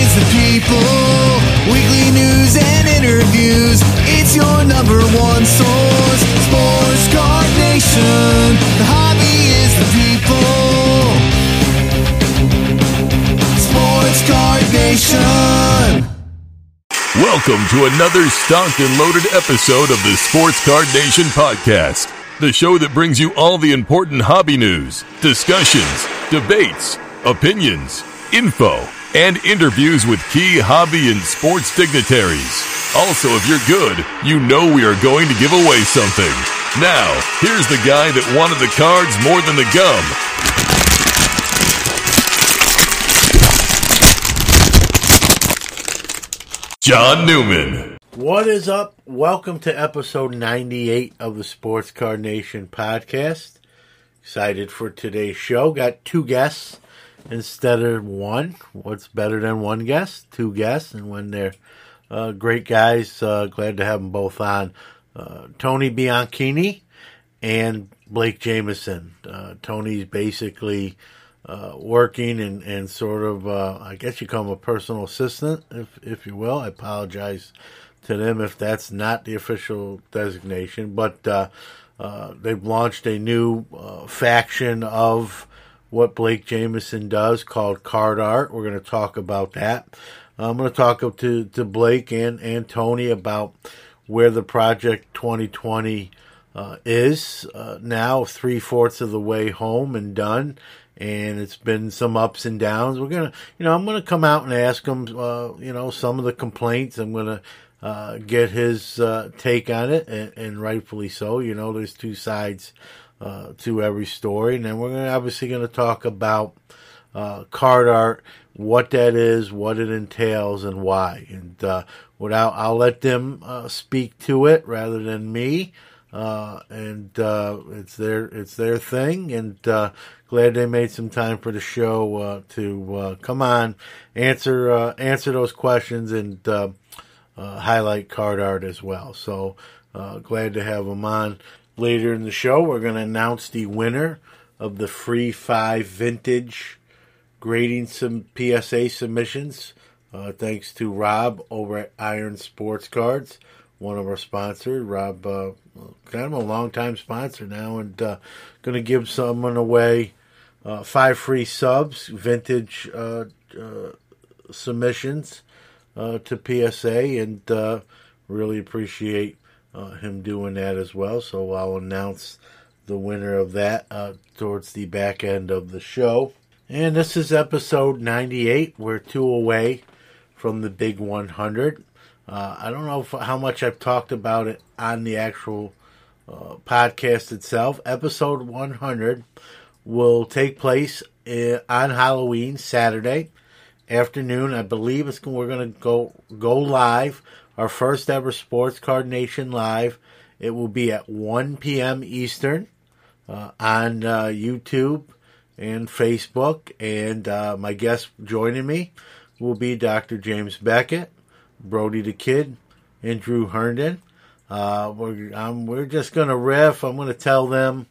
Is the people. Weekly news and interviews. It's your number one source. Sports Card Nation. The hobby is the people. Sports Card Nation. Welcome to another stocked and loaded episode of the Sports Card Nation podcast, the show that brings you all the important hobby news, discussions, debates, opinions, info, and interviews with key hobby and sports dignitaries. Also, if you're good, you know we are going to give away something. Now, here's the guy that wanted the cards more than the gum. John Newman. What is up? Welcome to episode 98 of the Sports Card Nation podcast. Excited for today's show. Got two guests instead of one. What's better than one guest? Two guests, and when they're uh, great guys, uh, glad to have them both on. Uh, Tony Bianchini and Blake Jameson. Uh, Tony's basically uh, working and, and sort of, uh, I guess you call him a personal assistant, if, if you will. I apologize to them if that's not the official designation, but they've launched a new faction of what Blake Jameson does called Card Art. We're going to talk about that. I'm going to talk to, to Blake and, and Tony about where the Project 2020 uh, is uh, now, three fourths of the way home and done and it's been some ups and downs. We're gonna, you know, I'm gonna come out and ask him, uh, you know, some of the complaints. I'm gonna uh, get his uh, take on it, and, and, rightfully so. You know, there's two sides uh, to every story, and then we're gonna, obviously going to talk about uh, card art, what that is, what it entails, and why. And uh, without, I'll let them speak to it rather than me. and it's their it's their thing, and glad they made some time for the show uh, to uh, come on, answer uh, answer those questions, and uh, uh, highlight card art as well. So uh, glad to have them on. Later in the show, we're going to announce the winner of the free five vintage grading some PSA submissions. thanks to Rob over at Iron Sports Cards one of our sponsors. Rob, uh, kind of a long time sponsor now, and uh, going to give someone away uh, five free subs, vintage uh, uh, submissions uh, to PSA, and uh, really appreciate uh, him doing that as well. So I'll announce the winner of that towards the back end of the show. And this is episode 98. We're two away from the big 100. I don't know if, how much I've talked about it on the actual podcast itself. Episode 100 will take place uh, on Halloween Saturday afternoon. I believe it's we're going to go go live. Our first ever Sports Card Nation live. It will be at 1 p.m. Eastern uh, on uh, YouTube and Facebook. And uh, my guest joining me will be Dr. James Beckett, Brody the Kid, and Drew Herndon. Uh, we're, um, we're just going to riff. I'm going to tell them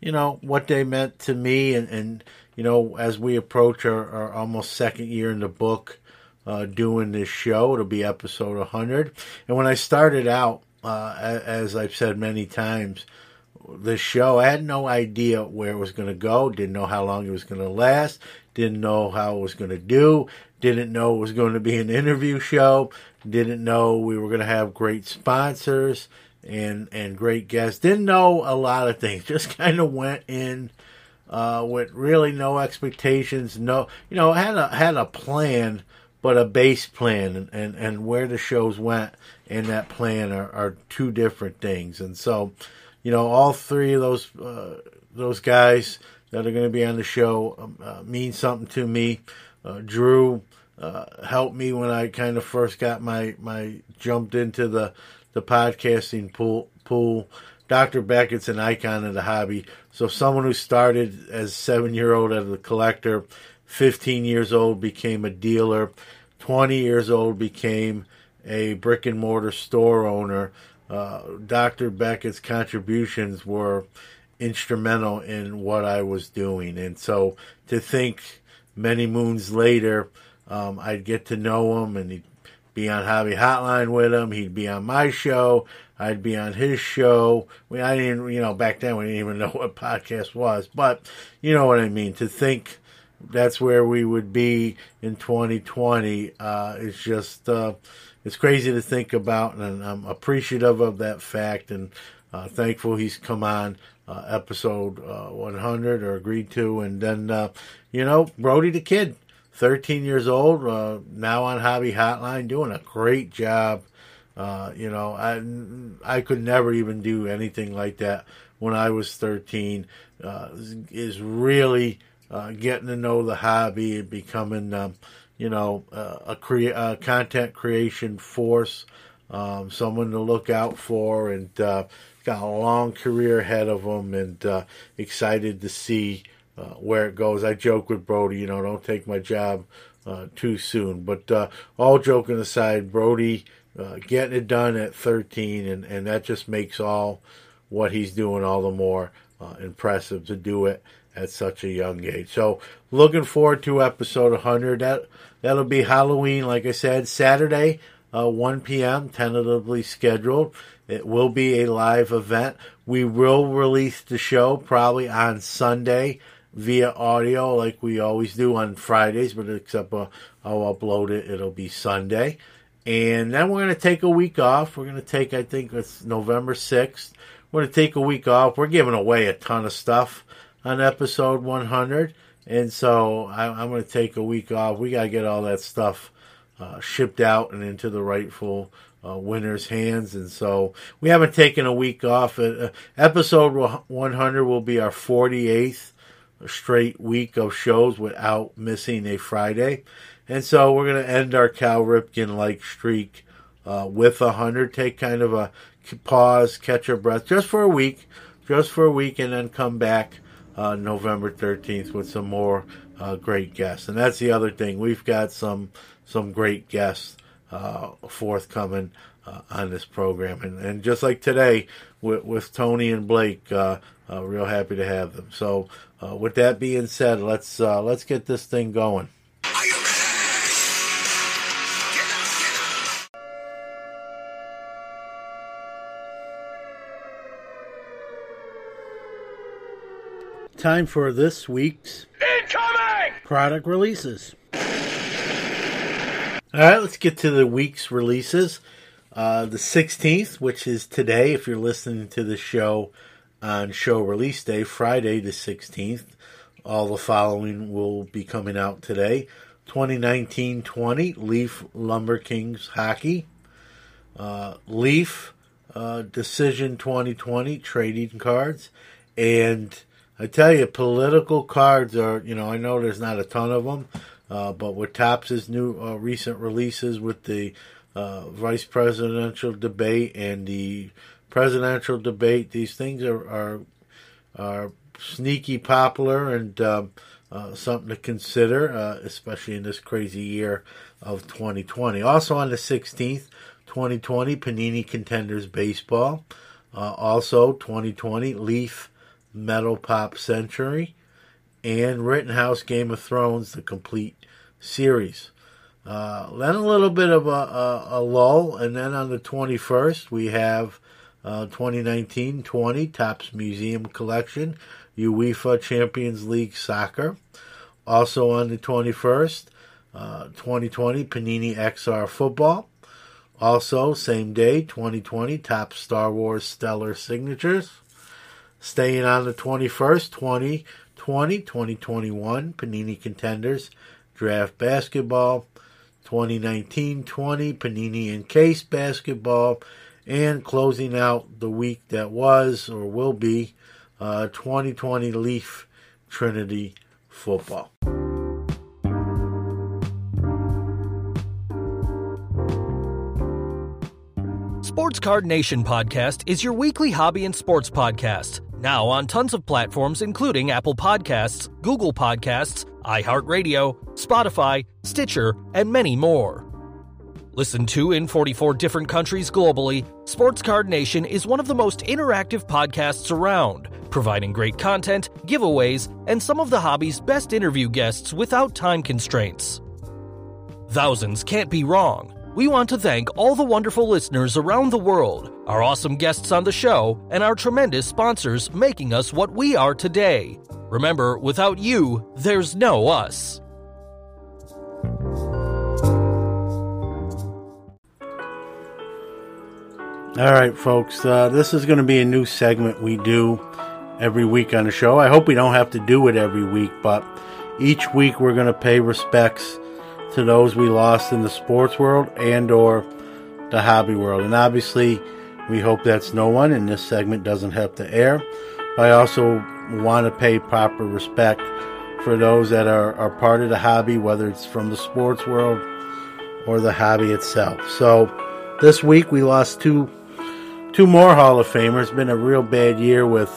you know, what they meant to me. And, and you know, as we approach our, our almost second year in the book, uh, doing this show, it'll be episode 100. And when I started out, uh, as I've said many times, this show. I had no idea where it was going to go. Didn't know how long it was going to last. Didn't know how it was going to do. Didn't know it was going to be an interview show. Didn't know we were going to have great sponsors and and great guests. Didn't know a lot of things. Just kind of went in uh, with really no expectations. No, you know, had a had a plan, but a base plan, and and, and where the shows went in that plan are, are two different things. And so, you know, all three of those uh, those guys that are going to be on the show um, uh, mean something to me. Uh, Drew uh, helped me when I kind of first got my my jumped into the the podcasting pool pool. Dr. Beckett's an icon of the hobby. So someone who started as seven year old as a collector, 15 years old became a dealer, 20 years old became a brick and mortar store owner. Uh, Dr. Beckett's contributions were instrumental in what I was doing. And so to think many moons later, um, I'd get to know him and he'd be on Hobby Hotline with him. He'd be on my show. I'd be on his show. We, I didn't, you know, back then we didn't even know what podcast was, but you know what I mean. To think that's where we would be in 2020 uh, is just uh, it's crazy to think about, and I'm appreciative of that fact, and uh, thankful he's come on uh, episode uh, 100 or agreed to, and then uh, you know Brody the Kid, 13 years old, now on Hobby Hotline, doing a great job. you know, I I could never even do anything like that when I was 13. is really uh, getting to know the hobby and becoming, um, you know, uh, a, content creation force, um, someone to look out for, and uh, got a long career ahead of him, and uh, excited to see uh, where it goes. I joke with Brody, you know, don't take my job too soon. But all joking aside, Brody getting it done at 13, and, and that just makes all what he's doing all the more impressive to do it at such a young age. So looking forward to episode 100. That that'll be Halloween, like I said, Saturday, uh, 1 p.m. tentatively scheduled. It will be a live event. We will release the show probably on Sunday via audio, like we always do on Fridays, but except uh, I'll upload it. It'll be Sunday. And then we're going to take a week off. We're going to take, I think it's November 6th. We're going to take a week off. We're giving away a ton of stuff on episode 100. And so I, am going to take a week off. We got to get all that stuff uh, shipped out and into the rightful uh, winner's hands. And so we haven't taken a week off. Uh, episode 100 will be our 48th straight week of shows without missing a Friday. And so we're going to end our Cal Ripken like streak uh, with 100. Take kind of a pause, catch our breath just for a week, just for a week, and then come back uh, November 13th with some more uh, great guests. And that's the other thing. We've got some some great guests uh, forthcoming uh, on this program. And, and just like today with, with Tony and Blake, uh, uh, real happy to have them. So with that being said, let's let's get this thing going. Time for this week's incoming product releases. All right, let's get to the week's releases. Uh, the 16th, which is today, if you're listening to the show on show release day, Friday the 16th. All the following will be coming out today 2019 20 Leaf Lumber Kings Hockey, uh, Leaf uh, Decision 2020 Trading Cards, and I tell you, political cards are, you know, I know there's not a ton of them, uh, but with Topps' new uh, recent releases with the uh, vice presidential debate and the presidential debate, these things are are, are sneaky popular and um, something to consider, uh, especially in this crazy year of 2020. Also on the 16th, 2020, Panini Contenders Baseball. Also 2020, Leaf Metal Pop Century, and Rittenhouse Game of Thrones, the complete series. Uh, then a little bit of a, a, a, lull, and then on the 21st, we have uh, 2019-20 Topps Museum Collection, UEFA Champions League Soccer. Also on the 21st, uh, 2020 Panini XR Football. Also, same day, 2020 Topps Star Wars Stellar Signatures. Staying on the 21st, 2020 2021 Panini Contenders Draft Basketball. 2019 20 Panini Encase Basketball. And closing out the week that was or will be uh, 2020 Leaf Trinity Football. Sports Card Nation podcast is your weekly hobby and sports podcast. Now on tons of platforms, including Apple Podcasts, Google Podcasts, iHeartRadio, Spotify, Stitcher, and many more. Listen to in 44 different countries globally, Sports Card Nation is one of the most interactive podcasts around, providing great content, giveaways, and some of the hobby's best interview guests without time constraints. Thousands can't be wrong. We want to thank all the wonderful listeners around the world, our awesome guests on the show, and our tremendous sponsors making us what we are today. Remember, without you, there's no us. All right, folks, uh, this is going to be a new segment we do every week on the show. I hope we don't have to do it every week, but each week we're going to pay respects to those we lost in the sports world and or the hobby world. And obviously, we hope that's no one and this segment doesn't have to air. But I also want to pay proper respect for those that are, are part of the hobby, whether it's from the sports world or the hobby itself. So this week we lost two two more Hall of Famers. It's been a real bad year with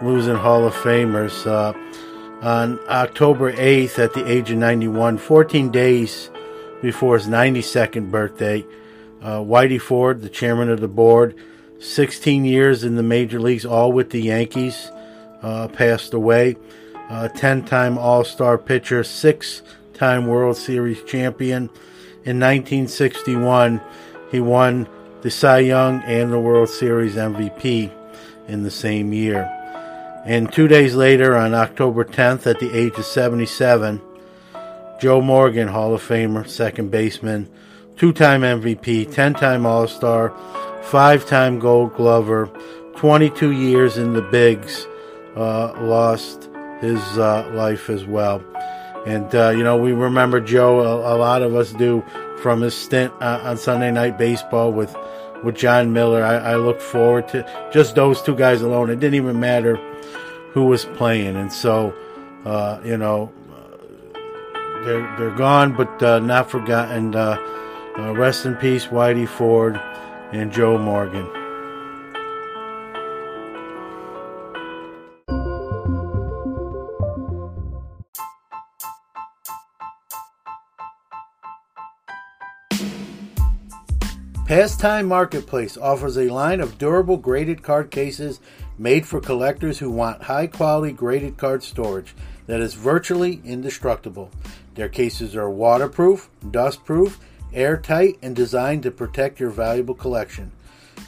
losing Hall of Famers. Uh, on October 8th at the age of 91, 14 days before his 92nd birthday. Uh, Whitey Ford, the chairman of the board, 16 years in the major leagues, all with the Yankees, uh, passed away. 10 uh, time All Star pitcher, six time World Series champion. In 1961, he won the Cy Young and the World Series MVP in the same year. And two days later, on October 10th, at the age of 77, Joe Morgan, Hall of Famer, second baseman, two time MVP, 10 time All Star, five time Gold Glover, 22 years in the Bigs, uh, lost his uh, life as well. And, uh, you know, we remember Joe, a, a, lot of us do, from his stint uh, on Sunday Night Baseball with, with Jon Miller. I, I look forward to just those two guys alone. It didn't even matter who was playing, and so uh, you know they're they're gone, but uh, not forgotten. Uh, uh, rest in peace, Whitey Ford and Joe Morgan. Pastime Marketplace offers a line of durable graded card cases made for collectors who want high quality graded card storage that is virtually indestructible. Their cases are waterproof, dustproof, airtight, and designed to protect your valuable collection.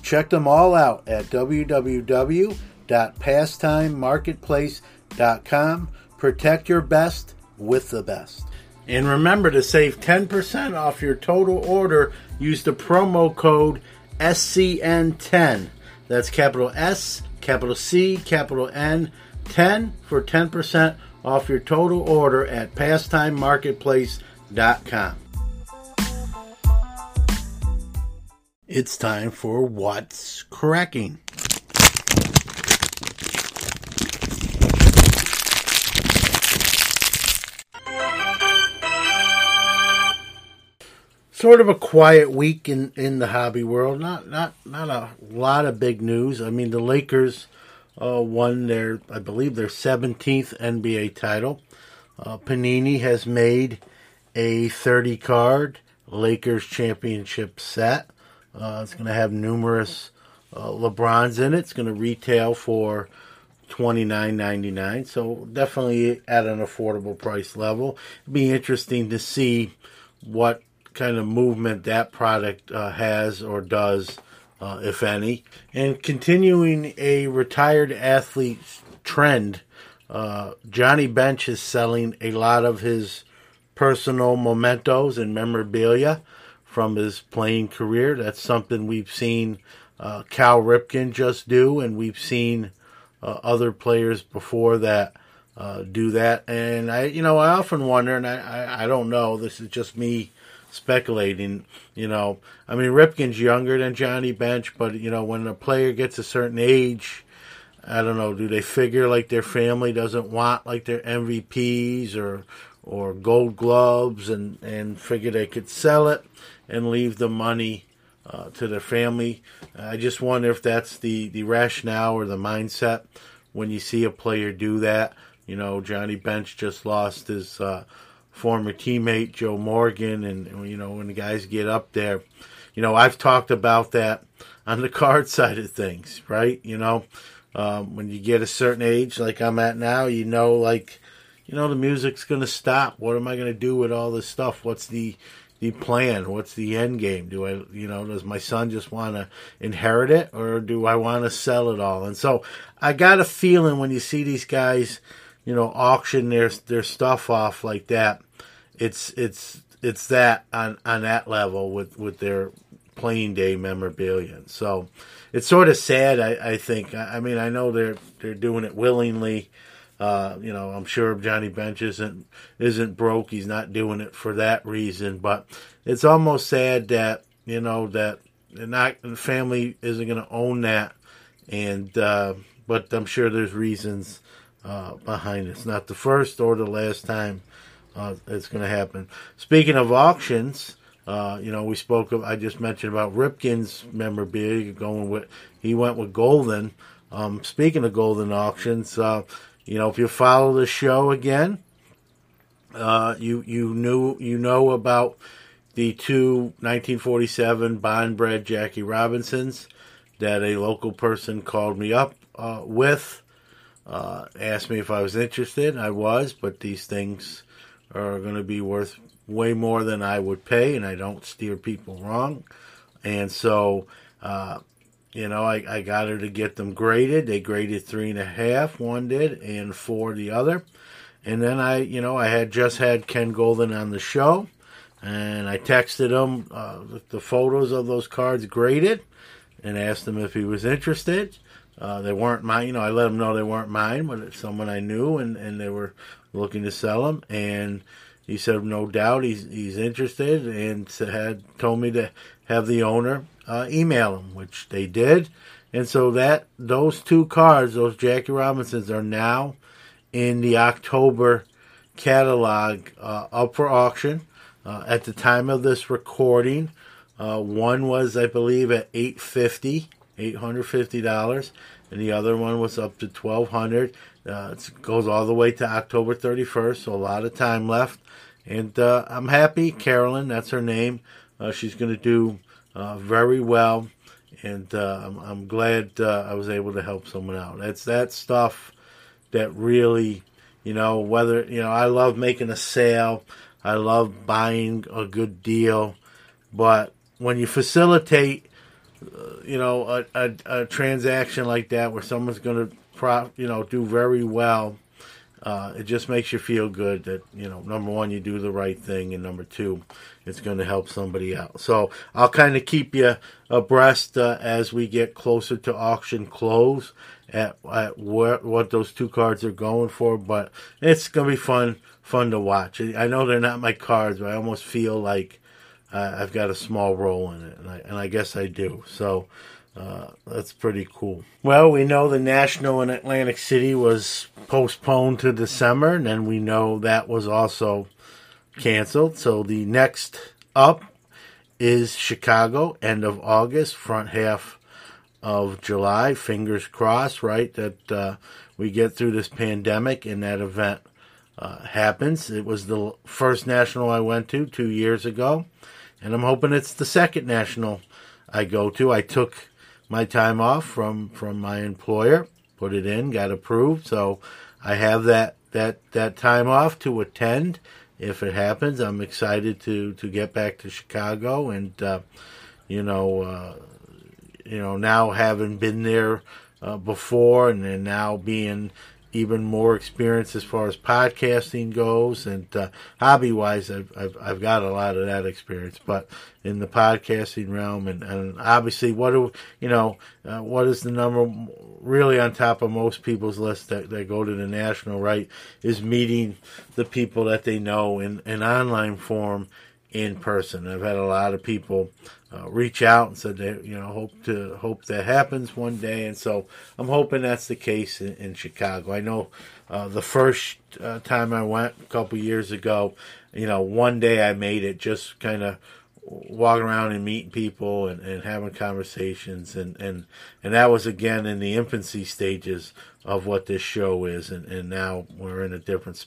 Check them all out at www.pastimemarketplace.com. Protect your best with the best. And remember to save 10% off your total order. Use the promo code SCN10. That's capital S capital C, capital N, 10 for 10% off your total order at pastimemarketplace.com. It's time for What's Cracking. Sort of a quiet week in, in the hobby world. Not not not a lot of big news. I mean, the Lakers uh, won their, I believe, their 17th NBA title. Uh, Panini has made a 30 card Lakers championship set. Uh, it's going to have numerous uh, LeBrons in it. It's going to retail for twenty nine ninety nine. So definitely at an affordable price level. It'd be interesting to see what kind of movement that product uh, has or does uh, if any. And continuing a retired athlete trend, uh, Johnny Bench is selling a lot of his personal mementos and memorabilia from his playing career. That's something we've seen uh, Cal Ripken just do, and we've seen uh, other players before that uh, do that. And I, you know, I often wonder, and I, I, I don't know. This is just me speculating. You know, I mean, Ripken's younger than Johnny Bench, but you know, when a player gets a certain age, I don't know. Do they figure like their family doesn't want like their MVPs or or Gold Gloves, and and figure they could sell it and leave the money uh, to their family? I just wonder if that's the the rationale or the mindset when you see a player do that. You know, Johnny Bench just lost his uh, former teammate Joe Morgan, and you know when the guys get up there, you know I've talked about that on the card side of things, right? You know, um, when you get a certain age, like I'm at now, you know, like you know the music's gonna stop. What am I gonna do with all this stuff? What's the the plan? What's the end game? Do I, you know, does my son just want to inherit it, or do I want to sell it all? And so I got a feeling when you see these guys you know, auction their their stuff off like that. It's it's it's that on on that level with with their playing day memorabilia. So it's sort of sad. I, I think. I, I mean, I know they're they're doing it willingly. Uh, you know, I'm sure Johnny Bench isn't isn't broke. He's not doing it for that reason. But it's almost sad that you know that not the family isn't going to own that. And uh, but I'm sure there's reasons uh, behind it. It's not the first or the last time uh, it's going to happen. Speaking of auctions, uh, you know, we spoke of, I just mentioned about Ripken's memorabilia going with, he went with Goldin. Um, speaking of Goldin auctions, uh, you know, if you follow the show again, uh, you, you knew, you know about the two 1947 Bond Bread Jackie Robinsons that a local person called me up uh, with uh, asked me if I was interested. I was, but these things are going to be worth way more than I would pay, and I don't steer people wrong. And so, uh, you know, I, I got her to get them graded. They graded three and a half, one did, and four the other. And then I, you know, I had just had Ken Goldin on the show, and I texted him uh, the photos of those cards graded and asked him if he was interested. Uh, they weren't mine. You know, I let him know they weren't mine, but it's someone I knew, and, and they were looking to sell them. And he said, no doubt, he's he's interested, and had told me to have the owner uh, email him, which they did. And so that those two cards, those Jackie Robinsons, are now in the October catalog uh, up for auction. Uh, at the time of this recording, uh, one was, I believe, at eight fifty $850 and the other one was up to 1200 uh, it goes all the way to october 31st so a lot of time left. And uh, i'm happy. Carolyn that's her name. Uh, she's going to do uh, very well. And uh, I'm, I'm, glad uh, i was able to help someone out. That's that stuff that really you know whether you know i love making a sale. I love buying a good deal. But when you facilitate you know, a, a, a, transaction like that where someone's going to, you know, do very well, uh, it just makes you feel good that, you know, number one, you do the right thing, and number two, it's going to help somebody out. So I'll kind of keep you abreast uh, as we get closer to auction close at, at what those two cards are going for, but it's going to be fun, fun to watch. I know they're not my cards, but I almost feel like uh, I've got a small role in it, and I, and I guess I do. So uh, that's pretty cool. Well, we know the National in Atlantic City was postponed to December, and then we know that was also canceled. So the next up is Chicago, end of August, front half of July. Fingers crossed, right, that uh, we get through this pandemic and that event uh, happens. It was the first national I went to two years ago and I'm hoping it's the second national I go to. I took my time off from from my employer, put it in, got approved, so I have that that that time off to attend if it happens. I'm excited to to get back to Chicago and uh, you know uh, you know, now having been there uh, before and then now being even more experience as far as podcasting goes and uh, hobby wise I've, I've, I've got a lot of that experience but in the podcasting realm and, and obviously what do you know uh, what is the number really on top of most people's list that, that go to the national right is meeting the people that they know in an online form in person. I've had a lot of people uh, reach out and said they you know hope to hope that happens one day. And so I'm hoping that's the case in, in Chicago. I know uh, the first uh, time I went a couple years ago you know one day I made it just kind of walking around and meeting people and, and having conversations. And, and and that was again in the infancy stages of what this show is. And, and now we're in a different.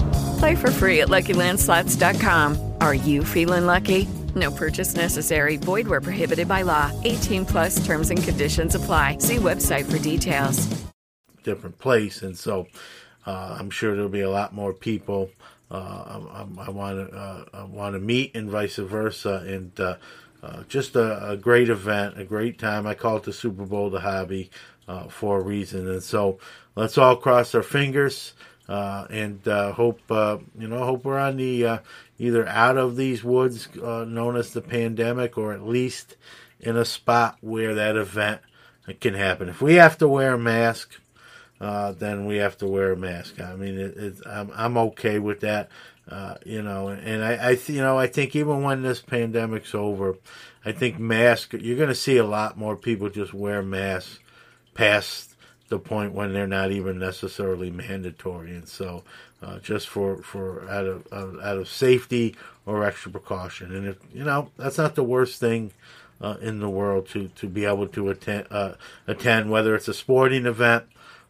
Play for free at LuckyLandSlots.com. Are you feeling lucky? No purchase necessary. Void where prohibited by law. 18 plus terms and conditions apply. See website for details. different place, and so uh, I'm sure there'll be a lot more people. Uh, I want to uh, I want to meet and vice versa, and uh, uh, just a, a, great event, a great time. I call it the Super Bowl the hobby uh, for a reason, and so let's all cross our fingers Uh, and uh, hope uh, you know hope we're on the either out of these woods known as the pandemic, or at least in a spot where that event can happen. If we have to wear a mask uh, then we have to wear a mask. I mean, it, it, I'm, I'm okay with that. Uh, you know, and I, I, you know, I think even when this pandemic's over, I think mask. You're going to see a lot more people just wear masks past the point when they're not even necessarily mandatory, and so uh, just for for out of out of safety or extra precaution. And if you know, that's not the worst thing. Uh, in the world to, to be able to attend uh, attend whether it's a sporting event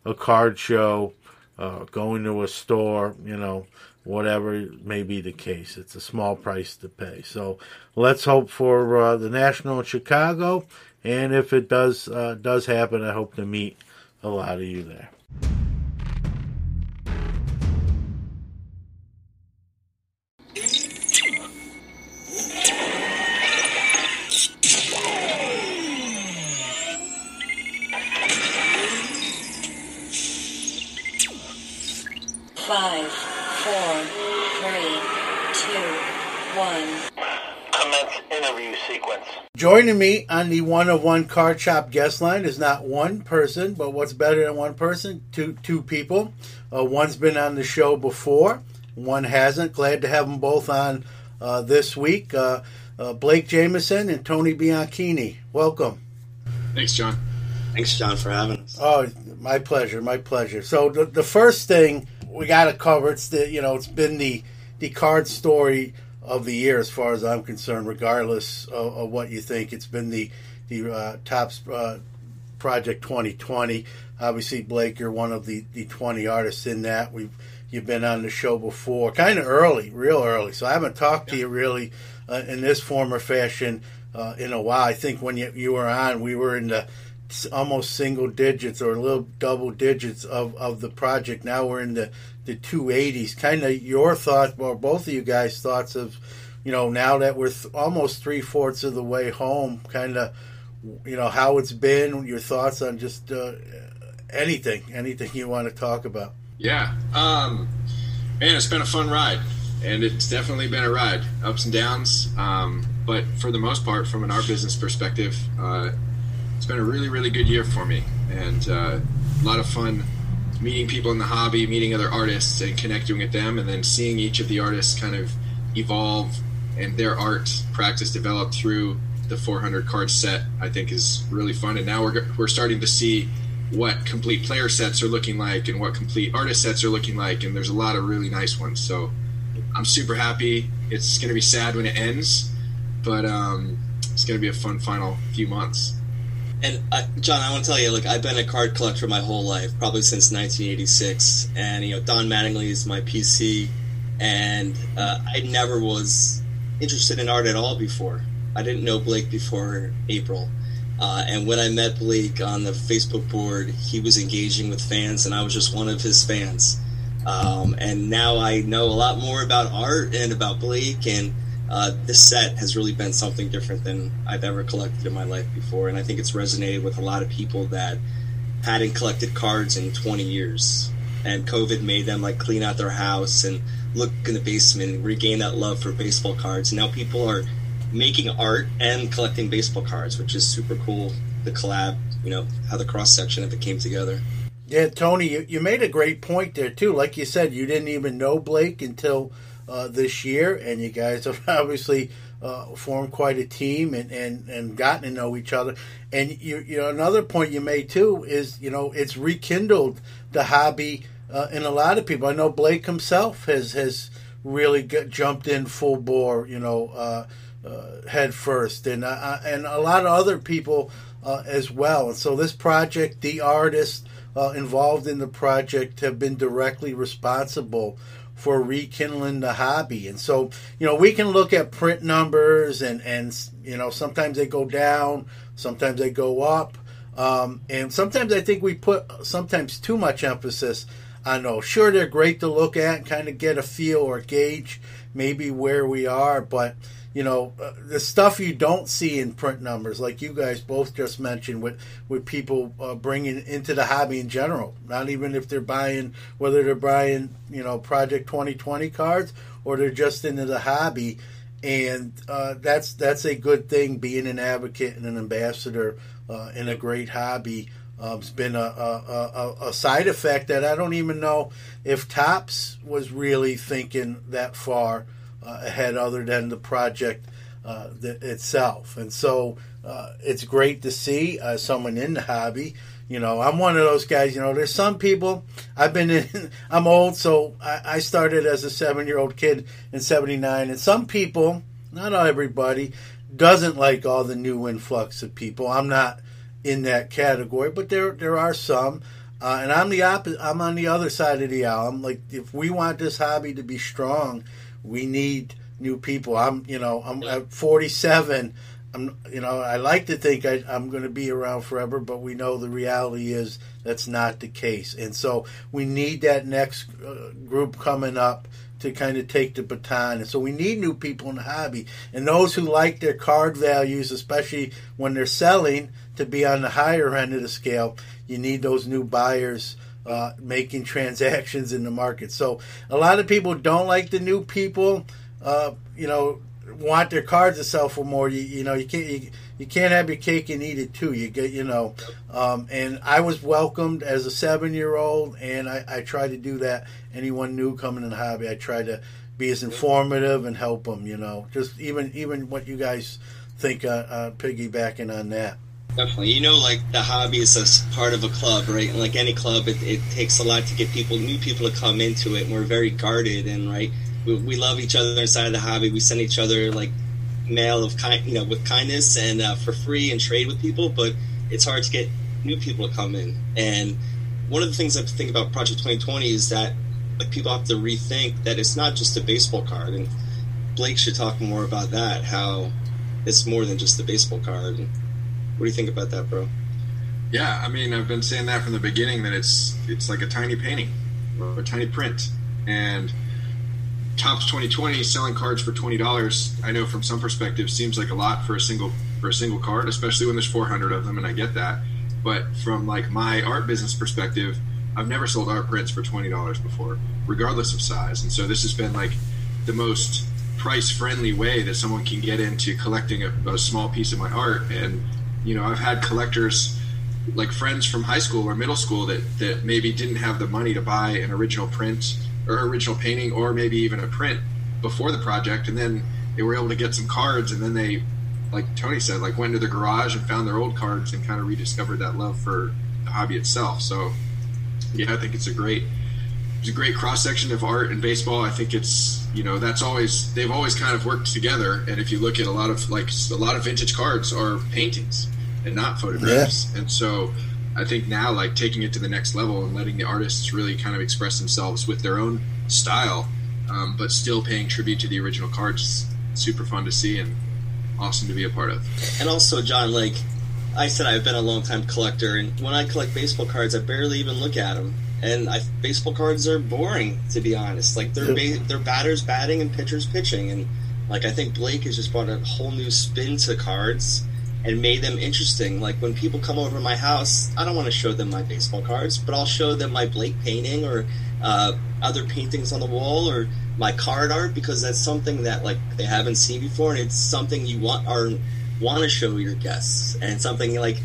a card show, uh, going to a store, you know, whatever may be the case. It's a small price to pay. So let's hope for uh, the National in Chicago, and if it does uh, does happen, I hope to meet a lot of you there. Me on the one of one card shop guest line is not one person, but what's better than one person? Two two people. Uh, one's been on the show before, one hasn't. Glad to have them both on uh, this week. Uh, uh Blake Jameson and Tony Bianchini. Welcome. Thanks, John. Thanks, John, for having us. Oh, my pleasure, my pleasure. So the, the first thing we got to cover. It's the you know it's been the the card story of the year as far as I'm concerned, regardless of, of what you think. It's been the the uh, Topps uh, project 2020. Obviously, Blake, you're one of the, the 20 artists in that. We've you've been on the show before, kind of early, real early. So I haven't talked to you really uh, in this form or fashion uh, in a while. I think when you you were on, we were in the almost single digits or a little double digits of, of the project. Now we're in the, the 280s. Kind of your thoughts, or both of you guys' thoughts of, you know, now that we're th- almost three fourths of the way home, kind of, you know, how it's been, your thoughts on just uh, anything, anything you want to talk about. Yeah. Um, man, it's been a fun ride. And it's definitely been a ride, ups and downs. Um, but for the most part, from an art business perspective, uh, it's been a really, really good year for me, and uh, a lot of fun meeting people in the hobby, meeting other artists, and connecting with them, and then seeing each of the artists kind of evolve and their art practice develop through the 400 card set, I think is really fun. And now we're we're starting to see what complete player sets are looking like and what complete artist sets are looking like, and there's a lot of really nice ones. So I'm super happy. It's going to be sad when it ends, but um, it's going to be a fun final few months. And uh, John, I want to tell you, like I've been a card collector my whole life, probably since 1986. And you know, Don Mattingly is my PC, and uh, I never was interested in art at all before. I didn't know Blake before April. Uh, and when I met Blake on the Facebook board, he was engaging with fans, and I was just one of his fans. Um, and now I know a lot more about art and about Blake, and uh, this set has really been something different than I've ever collected in my life before. And I think it's resonated with a lot of people that hadn't collected cards in 20 years. And COVID made them like clean out their house and look in the basement and regain that love for baseball cards. And now people are making art and collecting baseball cards, which is super cool. The collab, you know, how the cross section of it came together. Yeah, Tony, you, you made a great point there too. Like you said, you didn't even know Blake until uh, this year, and you guys have obviously uh, formed quite a team and, and, and gotten to know each other. And you, you know, another point you made too is you know it's rekindled the hobby uh, in a lot of people. I know Blake himself has has really jumped in full bore. You know. Uh, uh, head first, and and a lot of other people uh, as well. And so this project, the artists uh, involved in the project have been directly responsible for rekindling the hobby. And so you know we can look at print numbers, and and you know sometimes they go down, sometimes they go up. Um, and sometimes I think we put sometimes too much emphasis on those. Sure, they're great to look at and kind of get a feel or gauge maybe where we are, but you know uh, the stuff you don't see in print numbers like you guys both just mentioned with with people uh, bringing into the hobby in general. Not even if they're buying whether they're buying you know project 2020 cards or they're just into the hobby. And uh, that's that's a good thing being an advocate and an ambassador uh, in a great hobby. Um, it's been a, a, a, a, side effect that I don't even know if Topps was really thinking that far ahead other than the project uh, itself. And so uh, it's great to see uh, someone in the hobby. You know, I'm one of those guys. You know, there's some people. I've been in. I'm old, so I, I started as a seven year old kid in '79, and some people, not everybody, doesn't like all the new influx of people. I'm not in that category, but there there are some. Uh, and I'm the opposite. I'm on the other side of the aisle. I'm like, if we want this hobby to be strong, we need new people. I'm, you know, I'm at 47. I'm, you know, I like to think I, am going to be around forever, but we know the reality is that's not the case. And so we need that next uh, group coming up to kind of take the baton. And so we need new people in the hobby. And those who like their card values, especially when they're selling, to be on the higher end of the scale, you need those new buyers uh, making transactions in the market. So a lot of people don't like the new people. Uh, you know, want their cards to sell for more. You, you know, you can't you, you can't have your cake and eat it too. You get you know. Um, and I was welcomed as a seven year old, and I, I try to do that. Anyone new coming in the hobby, I try to be as informative and help them. You know, just even even what you guys think, uh, uh, piggybacking on that. Definitely. You know, like the hobby is a part of a club, right? And like any club, it, it takes a lot to get people, new people to come into it. And we're very guarded and, right, we, we love each other inside of the hobby. We send each other like mail of kind, you know, with kindness and uh, for free and trade with people, but it's hard to get new people to come in. And one of the things I think about Project 2020 is that like people have to rethink that it's not just a baseball card. And Blake should talk more about that, how it's more than just a baseball card. And, what do you think about that, bro? Yeah, I mean, I've been saying that from the beginning that it's it's like a tiny painting or a tiny print, and Topps 2020 selling cards for twenty dollars. I know from some perspective seems like a lot for a single for a single card, especially when there's 400 of them, and I get that. But from like my art business perspective, I've never sold art prints for twenty dollars before, regardless of size. And so this has been like the most price friendly way that someone can get into collecting a, a small piece of my art and you know, I've had collectors like friends from high school or middle school that, that maybe didn't have the money to buy an original print or original painting or maybe even a print before the project and then they were able to get some cards, and then they, like Tony said, like went to the garage and found their old cards and kind of rediscovered that love for the hobby itself. So, yeah, I think it's a great, it's a great cross section of art and baseball. I think it's you know that's always they've always kind of worked together. And if you look at a lot of like a lot of vintage cards are paintings and not photographs, and so. I think now, like taking it to the next level and letting the artists really kind of express themselves with their own style, um, but still paying tribute to the original cards. Super fun to see and awesome to be a part of. And also, John, like I said, I've been a long time collector, and when I collect baseball cards, I barely even look at them. And I, baseball cards are boring, to be honest. Like they're ba- they're batters batting and pitchers pitching, and like I think Blake has just brought a whole new spin to cards and made them interesting. Like when people come over to my house, I don't want to show them my baseball cards, but I'll show them my Blake painting or uh, other paintings on the wall or my card art because that's something that like they haven't seen before, and it's something you want or want to show your guests, and something like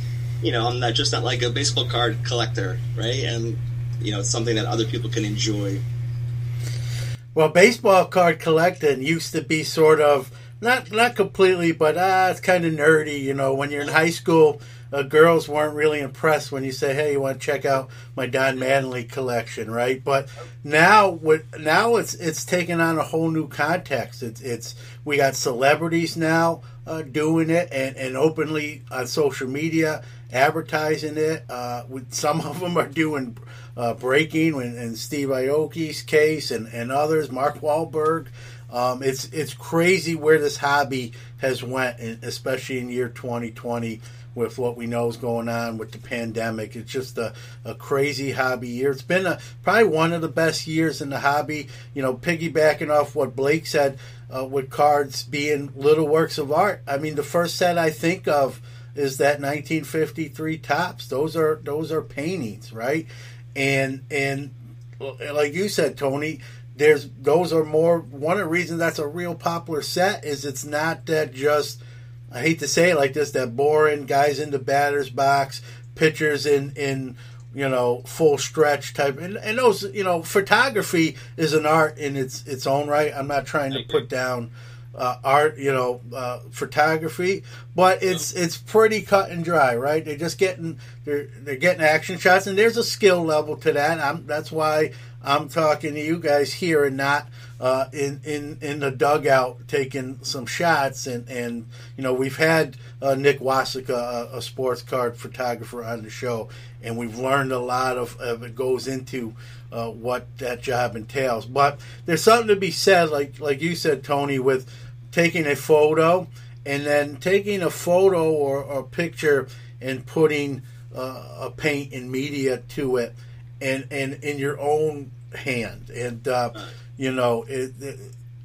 you know I'm not just not like a baseball card collector, right? And you know something that other people can enjoy. Well, baseball card collecting used to be sort of not not completely, but ah, it's kind of nerdy. You know, when you're in high school, uh, girls weren't really impressed when you say, "Hey, you want to check out my Don Mattingly collection?" Right? But now, with now it's it's taken on a whole new context. It's it's we got celebrities now uh, doing it and, and openly on social media advertising it. Uh, with, some of them are doing uh, breaking, in, Steve Aoki's case, and, and others, Mark Wahlberg. Um, it's it's crazy where this hobby has went, especially in year 2020 with what we know is going on with the pandemic. It's just a, a crazy hobby year. It's been a, probably one of the best years in the hobby. You know, piggybacking off what Blake said uh, with cards being little works of art. I mean, the first set I think of is that 1953 Topps. Those are those are paintings, right? And and like you said, Tony, there's those are more one of the reasons that's a real popular set is it's not that just I hate to say it like this that boring guys in the batter's box, pitchers in in you know full stretch type and, and those you know photography is an art in its its own right. I'm not trying to put down uh, art, you know, uh, photography, but it's it's pretty cut and dry, right? They're just getting they're they're getting action shots, and there's a skill level to that. I'm, that's why I'm talking to you guys here and not uh, in in in the dugout taking some shots. And and you know we've had uh, Nick Wasika, a, a, sports card photographer, on the show, and we've learned a lot of, of it goes into uh, what that job entails. But there's something to be said, like like you said, Tony, with taking a photo and then taking a photo or, or picture and putting uh, a paint and media to it and and in your own hand. And uh, you know, it, it,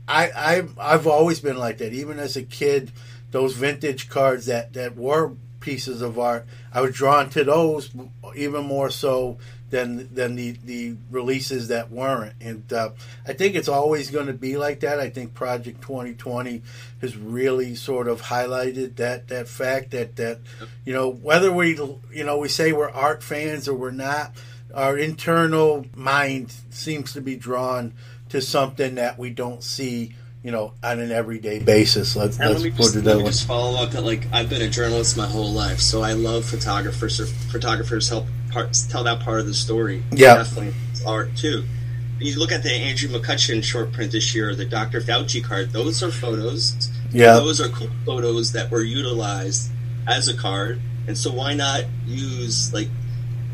I I I've always been like that. Even as a kid, those vintage cards that that were pieces of art, I was drawn to those even more so than than the the releases that weren't. And uh, I think it's always going to be like that. I think Project 2020 has really sort of highlighted that that fact that that you know whether we you know we say we're art fans or we're not our internal mind seems to be drawn to something that we don't see you know, on an everyday basis. Let's, and let's let me put just, it let me just follow up that like I've been a journalist my whole life, so I love photographers. Or photographers help part, tell that part of the story. Yeah. definitely art too. You look at the Andrew McCutchen short print this year, the Dr. Fauci card. Those are photos. Yeah. those are cool photos that were utilized as a card, and so why not use like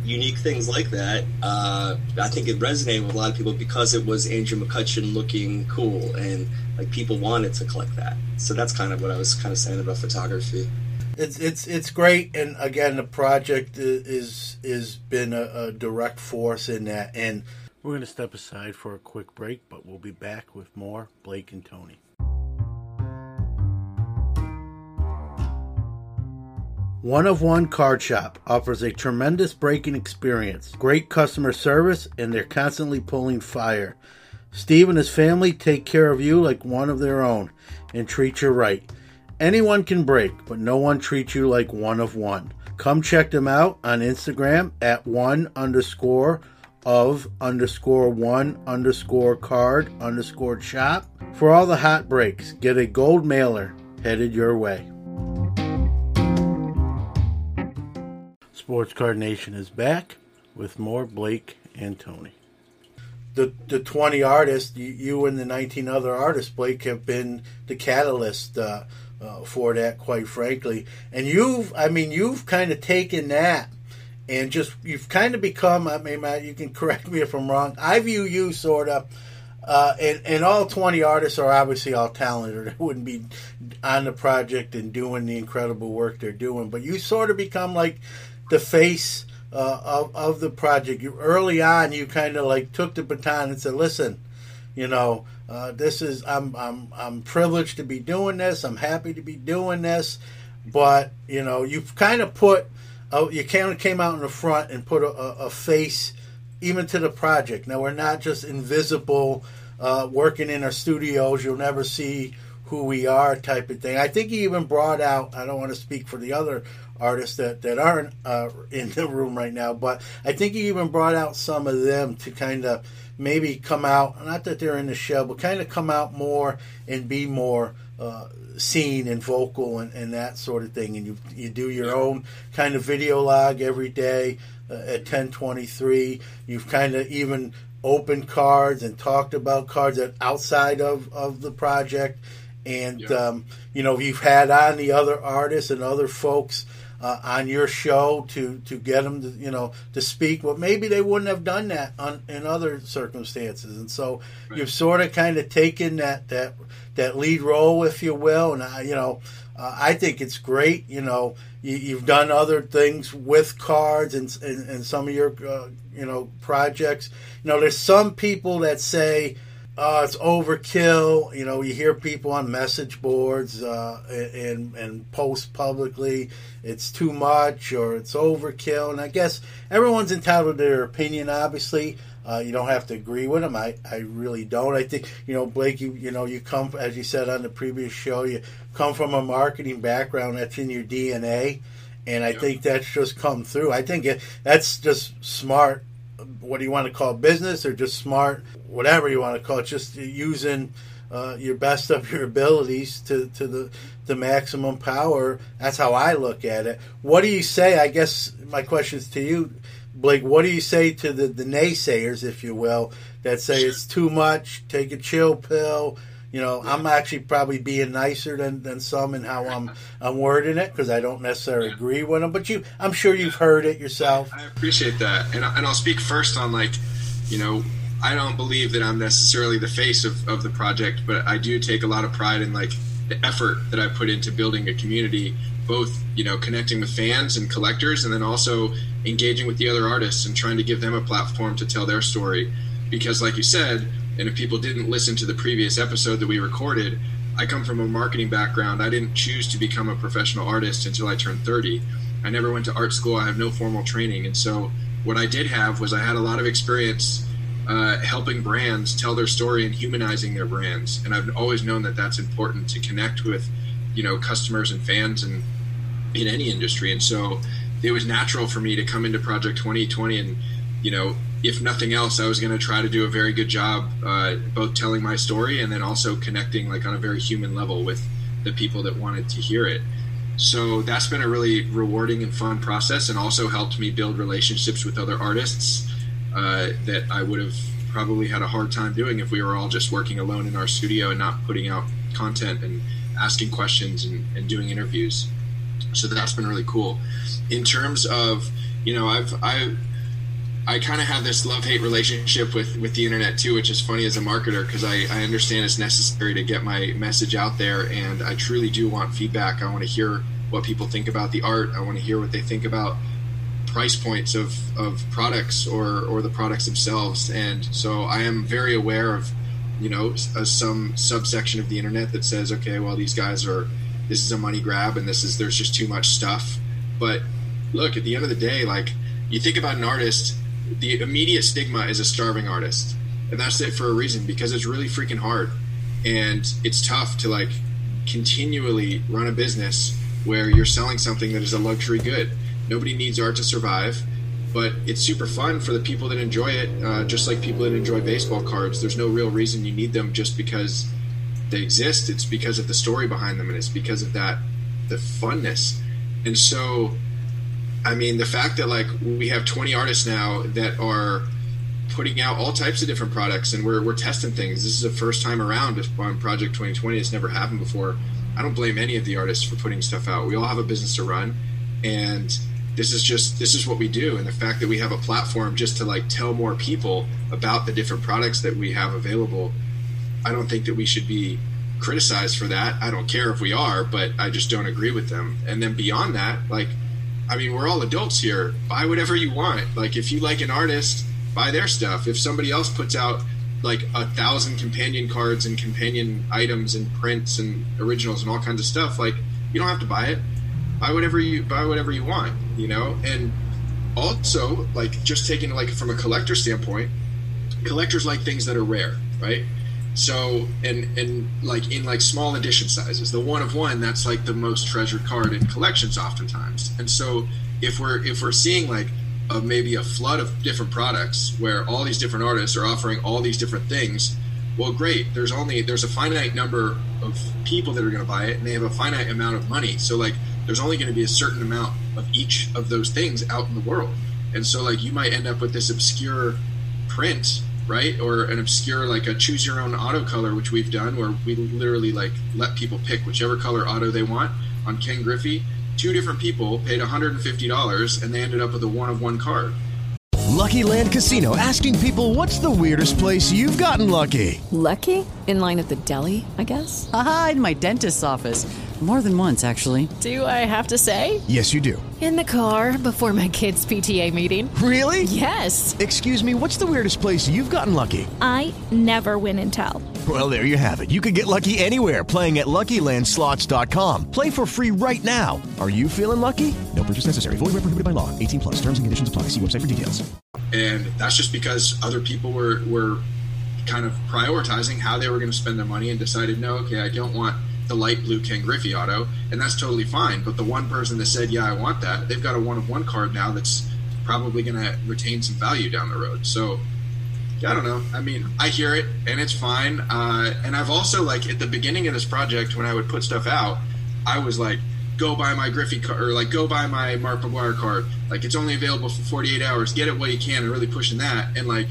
unique things like that. Uh, I think it resonated with a lot of people because it was Andrew McCutchen looking cool and like people wanted to collect that. So that's kind of what I was kind of saying about photography. It's it's it's great, and again, the project is is been a, a direct force in that. And we're going to step aside for a quick break, but we'll be back with more Blake and Tony. One of One Card Shop offers a tremendous breaking experience, great customer service, and they're constantly pulling fire. Steve and his family take care of you like one of their own and treat you right. Anyone can break, but no one treats you like one of one. Come check them out on Instagram at one underscore of underscore one underscore card underscore shop for all the hot breaks. Get a gold mailer headed your way. Sports Card Nation is back with more Blake and Tony. The the twenty artists, you, you and the nineteen other artists, Blake, have been the catalyst uh, uh, for that, quite frankly. And you've, I mean, you've kind of taken that and just you've kind of become. I mean, Matt, you can correct me if I'm wrong. I view you sort of. Uh, and, and all 20 artists are obviously all talented. They wouldn't be on the project and doing the incredible work they're doing. But you sort of become like the face uh, of, of the project. You, early on, you kind of like took the baton and said, "Listen, you know, uh, this is I'm I'm I'm privileged to be doing this. I'm happy to be doing this, but you know, you've kind of put uh, you kind of came out in the front and put a, a, face even to the project. Now we're not just invisible." Uh, working in our studios, you'll never see who we are type of thing. I think he even brought out, I don't want to speak for the other artists that, that aren't uh, in the room right now, but I think he even brought out some of them to kind of maybe come out, not that they're in the show, but kind of come out more and be more uh, seen and vocal and, and, that sort of thing. And you, you do your own kind of video log every day uh, at 1023. You've kind of even opened cards and talked about cards that outside of, of the project. And, yeah. um, you know, you've had on the other artists and other folks uh, on your show to to get them to you know to speak, but maybe they wouldn't have done that on, in other circumstances. And so right. you've sort of kind of taken that that that lead role, if you will. And I, you know, uh, I think it's great. You know, you, have done other things with cards and and, and some of your uh, you know projects. You know, there's some people that say uh, it's overkill. You know, you hear people on message boards uh, and and post publicly. It's too much or it's overkill. And I guess everyone's entitled to their opinion. Obviously, uh, you don't have to agree with them. I, I really don't. I think you know Blake. You you know you come as you said on the previous show. You come from a marketing background. That's in your DNA, and I yeah. think that's just come through. I think it, that's just smart what do you want to call business or just smart, whatever you want to call it, just using uh, your best of your abilities to, to the, the maximum power. That's how I look at it. What do you say? I guess my question is to you, Blake. What do you say to the, the naysayers, if you will, that say it's too much, take a chill pill? You know, I'm actually probably being nicer than, than some in how I'm I'm wording it because I don't necessarily agree with them. But you, I'm sure you've heard it yourself. I appreciate that, and and I'll speak first on like, you know, I don't believe that I'm necessarily the face of, of the project, but I do take a lot of pride in like the effort that I put into building a community, both you know connecting with fans and collectors, and then also engaging with the other artists and trying to give them a platform to tell their story. Because, like you said, and if people didn't listen to the previous episode that we recorded, I come from a marketing background. I didn't choose to become a professional artist until I turned 30. I never went to art school. I have no formal training. And so what I did have was I had a lot of experience uh, helping brands tell their story and humanizing their brands. And I've always known that that's important to connect with, you know, customers and fans and in any industry. And so it was natural for me to come into Project 2020 and, you know, if nothing else, I was going to try to do a very good job, uh, both telling my story and then also connecting like on a very human level with the people that wanted to hear it. So that's been a really rewarding and fun process, and also helped me build relationships with other artists uh, that I would have probably had a hard time doing if we were all just working alone in our studio and not putting out content and asking questions and, and doing interviews. So that's been really cool. In terms of, you know, I've I I kind of have this love hate relationship with with the internet too, which is funny as a marketer because I, I understand it's necessary to get my message out there, and I truly do want feedback. I want to hear what people think about the art. I want to hear what they think about price points of, of products or or the products themselves. And so I am very aware of you know a, uh, some subsection of the internet that says, okay, well these guys are this is a money grab and this is there's just too much stuff. But look, at the end of the day, like you think about an artist the immediate stigma is a starving artist, and that's it for a reason because it's really freaking hard, and it's tough to like continually run a business where you're selling something that is a luxury good. Nobody needs art to survive, but it's super fun for the people that enjoy it. Uh, just like people that enjoy baseball cards, there's no real reason you need them just because they exist. It's because of the story behind them, and it's because of that the funness. And so, I mean, the fact that like we have 20 artists now that are putting out all types of different products, and we're we're testing things. This is the first time around on Project 2020. It's never happened before. I don't blame any of the artists for putting stuff out. We all have a business to run, and this is just this is what we do. And the fact that we have a platform just to like tell more people about the different products that we have available, I don't think that we should be criticized for that. I don't care if we are, but I just don't agree with them. And then beyond that, like, I mean, we're all adults here. Buy whatever you want. Like, if you like an artist, buy their stuff. If somebody else puts out like a thousand companion cards and companion items and prints and originals and all kinds of stuff, like, you don't have to buy it. Buy whatever you buy whatever you want, you know. And also, like, just taking like from a collector standpoint, collectors like things that are rare, right? So and and like in like small edition sizes, the one of one that's like the most treasured card in collections oftentimes. And so if we're if we're seeing like a, maybe a flood of different products where all these different artists are offering all these different things, well, great. There's only there's a finite number of people that are going to buy it, and they have a finite amount of money. So like there's only going to be a certain amount of each of those things out in the world. And so like you might end up with this obscure print right? Or an obscure like a choose your own auto color, which we've done, where we literally like let people pick whichever color auto they want on Ken Griffey. Two different people paid $150 and they ended up with a one of one card. Lucky Land Casino asking people what's the weirdest place you've gotten lucky? Lucky? In line at the deli, I guess? Aha, in my dentist's office. More than once, actually. Do I have to say? Yes, you do. In the car before my kids' PTA meeting. Really? Yes. Excuse me, what's the weirdest place you've gotten lucky? I never win and tell. Well, there you have it. You can get lucky anywhere playing at LuckyLandSlots.com. Play for free right now. Are you feeling lucky? No purchase necessary. Void where prohibited by law. 18 plus. Terms and conditions apply. See website for details. And that's just because other people were were kind of prioritizing how they were going to spend their money and decided, no, okay, I don't want the light blue Ken Griffey auto, and that's totally fine. But the one person that said, "Yeah, I want that," they've got a one of one card now that's probably going to retain some value down the road. So, I don't know. I mean, I hear it, and it's fine. Uh, and I've also like at the beginning of this project when I would put stuff out, I was like, "Go buy my Griffey card," or like, "Go buy my Mark McGwire card." Like, it's only available for 48 hours. Get it while you can, and really pushing that. And like,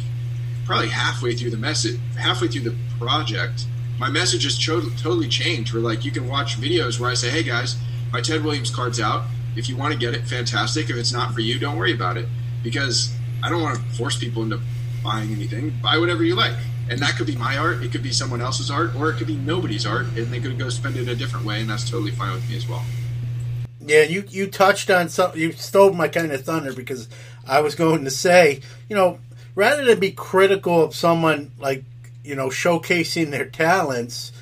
probably halfway through the message, halfway through the project my message has totally changed. Where like you can watch videos where I say, "Hey guys, my Ted Williams card's out. If you want to get it, fantastic. If it's not for you, don't worry about it." Because I don't want to force people into buying anything. Buy whatever you like, and that could be my art. It could be someone else's art, or it could be nobody's art, and they could go spend it a different way, and that's totally fine with me as well. Yeah, you you touched on something. You stole my kind of thunder because I was going to say, you know, rather than be critical of someone like you know, showcasing their talents.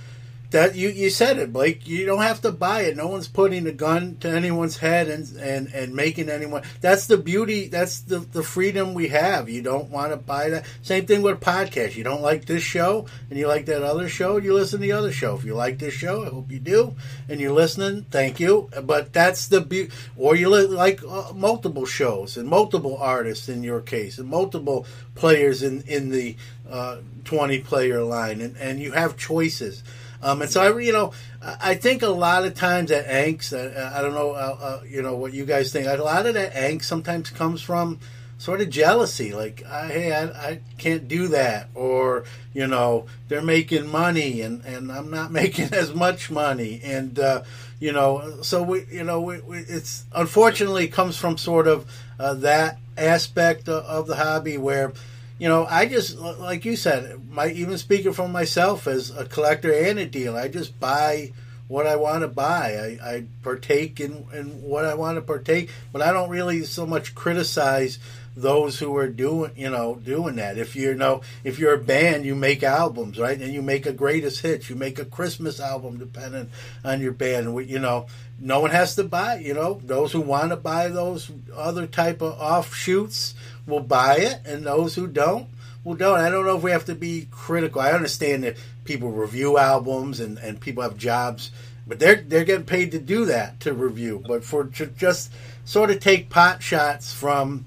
That you, you said it, Blake. You don't have to buy it. No one's putting a gun to anyone's head and and, and making anyone. That's the beauty. That's the, the freedom we have. You don't want to buy that. Same thing with a podcast. You don't like this show and you like that other show. You listen to the other show. If you like this show, I hope you do, and you're listening. Thank you. But that's the beauty. Or you li- like uh, multiple shows and multiple artists in your case, and multiple players in in the uh, 20 player line, and, and you have choices. Um, and so I, you know, I think a lot of times that angst, uh, I don't know, uh, uh, you know, what you guys think. A lot of that angst sometimes comes from sort of jealousy, like, hey, I, I can't do that, or you know, they're making money and and I'm not making as much money, and uh, you know, so we, you know, we, we, it's unfortunately comes from sort of uh, that aspect of, of the hobby where you know, I just like you said, my even speaking for myself as a collector and a dealer, I just buy what I want to buy. I, I partake in, in what I want to partake, but I don't really so much criticize those who are doing you know doing that. If you know if you're a band, you make albums, right? And you make a greatest hits. You make a Christmas album, depending on your band. You know, no one has to buy. You know, those who want to buy those other type of offshoots will buy it, and those who don't will don't. I don't know if we have to be critical. I understand that people review albums and, and people have jobs, but they're they're getting paid to do that to review. But for to just sort of take pot shots from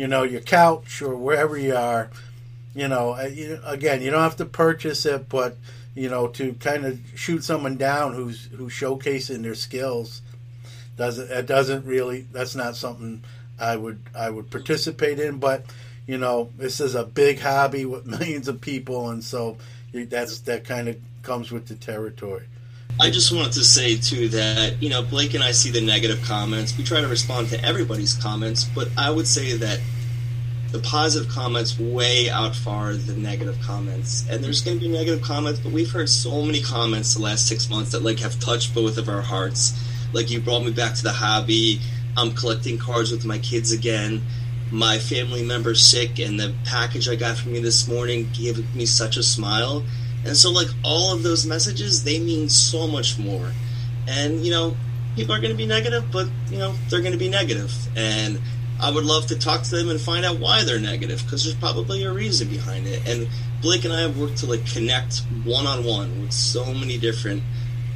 you know, your couch or wherever you are. You know, again, you don't have to purchase it, but you know, to kind of shoot someone down who's who's showcasing their skills doesn't it doesn't really that's not something I would I would participate in. But you know, this is a big hobby with millions of people, and so that's that kind of comes with the territory. I just wanted to say too that you know Blake and I see the negative comments. We try to respond to everybody's comments, but I would say that the positive comments way outfar the negative comments. And there's going to be negative comments, but we've heard so many comments the last six months that like have touched both of our hearts. Like you brought me back to the hobby. I'm collecting cards with my kids again. My family member sick, and the package I got from you this morning gave me such a smile. And so, like all of those messages, they mean so much more. And you know, people are going to be negative, but you know, they're going to be negative. And I would love to talk to them and find out why they're negative because there's probably a reason behind it. And Blake and I have worked to like connect one on one with so many different,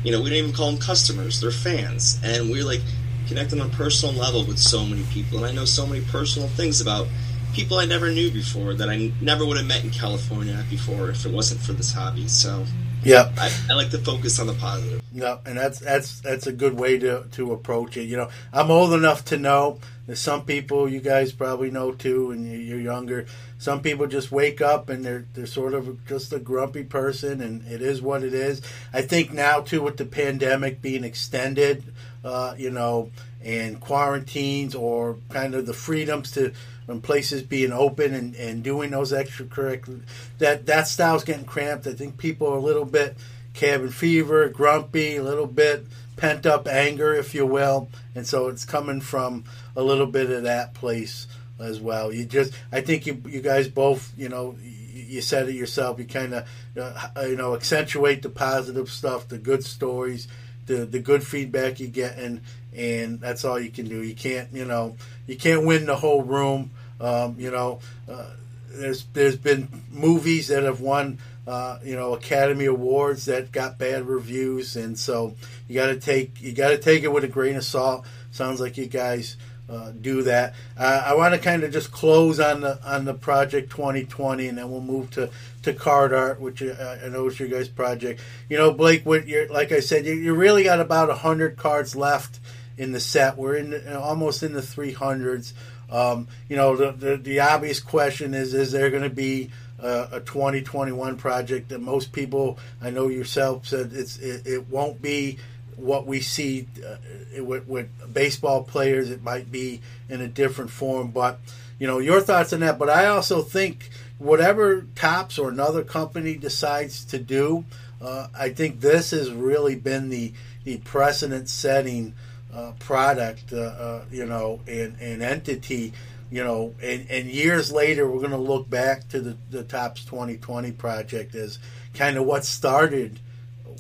you know, we don't even call them customers; they're fans, and we're like connecting on a personal level with so many people. And I know so many personal things about people I never knew before that I never would have met in California before if it wasn't for this hobby. So. Yeah, I, I, like to focus on the positive. Yeah, and that's that's that's a good way to to approach it. You know, I'm old enough to know some people you guys probably know too, and you're younger. Some people just wake up and they're they're sort of just a grumpy person, and it is what it is. I think now too with the pandemic being extended, uh, you know, and quarantines or kind of the freedoms to when places being open and, and doing those extracurricular that that style's getting cramped. I think people are a little bit cabin fever, grumpy, a little bit pent up anger, if you will, and so it's coming from a little bit of that place as well. You just, I think you you guys both, you know, you said it yourself. You kind of, uh, you know, accentuate the positive stuff, the good stories, the the good feedback you get, and and that's all you can do. You can't, you know, you can't win the whole room. Um, you know, uh, there's there's been movies that have won uh, you know Academy Awards that got bad reviews, and so you got to take you got to take it with a grain of salt. Sounds like you guys uh, do that. Uh, I want to kind of just close on the on the project 2020, and then we'll move to, to card art, which uh, I know is your guys' project. You know, Blake, what you're, like I said, you, you really got about hundred cards left in the set. We're in the, almost in the 300s. Um, you know, the, the, the obvious question is: Is there going to be uh, a 2021 project that most people, I know yourself said it's it, it won't be what we see uh, with, with, baseball players. It might be in a different form, but you know your thoughts on that. But I also think whatever Topps or another company decides to do, uh, I think this has really been the the precedent setting uh, product, uh, uh, you know, and, and entity you know, and, and years later, we're going to look back to the, the Topps 2020 project as kind of what started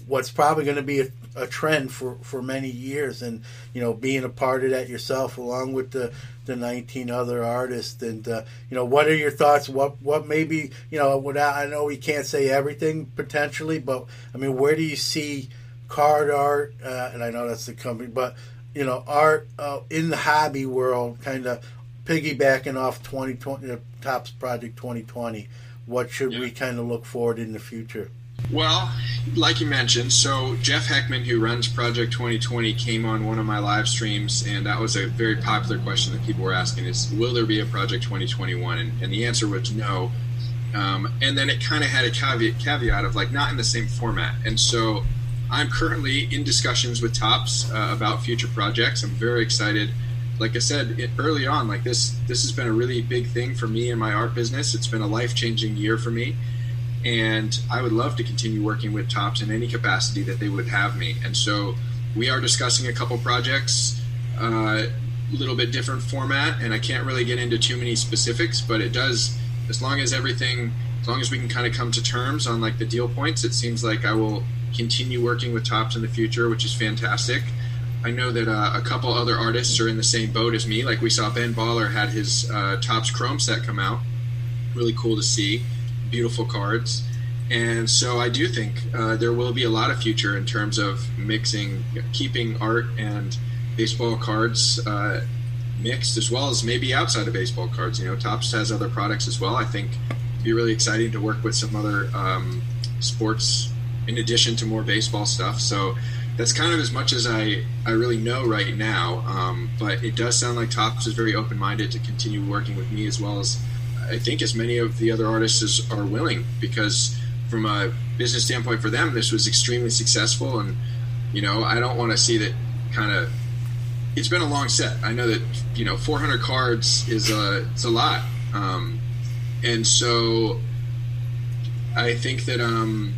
what's probably going to be a, a, trend for, for many years. And, you know, being a part of that yourself, along with the, the 19 other artists. And, uh, you know, what are your thoughts? What, what maybe, you know, without, I know we can't say everything potentially, but I mean, where do you see card art? Uh, and I know that's the company, but, you know, art uh, in the hobby world kind of piggybacking off 2020 the Topps project 2020 what should yeah. we kind of look forward in the future? Well like you mentioned so jeff heckman who runs project 2020 came on one of my live streams and that was a very popular question that people were asking is will there be a project 2021 and, and the answer was no. Um, and then it kind of had a caveat, caveat of like not in the same format. And so i'm currently in discussions with Topps uh, about future projects. I'm very excited like I said it, early on, like this this has been a really big thing for me in my art business. It's been a life changing year for me, and I would love to continue working with Topps in any capacity that they would have me. And so we are discussing a couple projects, a uh, little bit different format, and I can't really get into too many specifics, but it does as long as everything, as long as we can kind of come to terms on like the deal points, it seems like I will continue working with Topps in the future, which is fantastic. I know that uh, a couple other artists are in the same boat as me. Like we saw Ben Baller had his uh, Topps Chrome set come out. Really cool to see. Beautiful cards. And so I do think uh, there will be a lot of future in terms of mixing, keeping art and baseball cards uh, mixed as well as maybe outside of baseball cards. You know, Topps has other products as well. I think it'd be really exciting to work with some other um, sports in addition to more baseball stuff. So that's kind of as much as I, I really know right now. Um, but it does sound like Topps is very open minded to continue working with me as well as I think as many of the other artists as are willing because from a business standpoint for them, this was extremely successful. And, you know, I don't want to see that kind of it's been a long set. I know that you know 400 cards is a it's a lot, um, and so I think that um,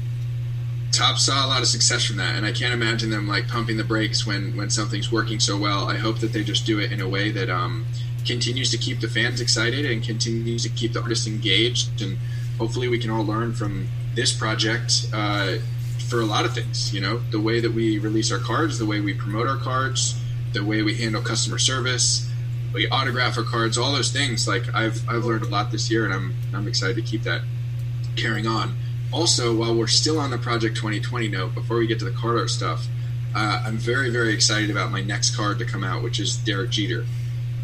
Topps saw a lot of success from that, and I can't imagine them like pumping the brakes when when something's working so well. I hope that they just do it in a way that um, continues to keep the fans excited and continues to keep the artists engaged, and hopefully we can all learn from this project. Uh, for a lot of things, you know, the way that we release our cards, the way we promote our cards, the way we handle customer service, we autograph our cards, all those things. Like I've I've learned a lot this year, and I'm I'm excited to keep that carrying on. Also, while we're still on the Project 2020 note, before we get to the card art stuff, uh, I'm very very excited about my next card to come out, which is Derek Jeter,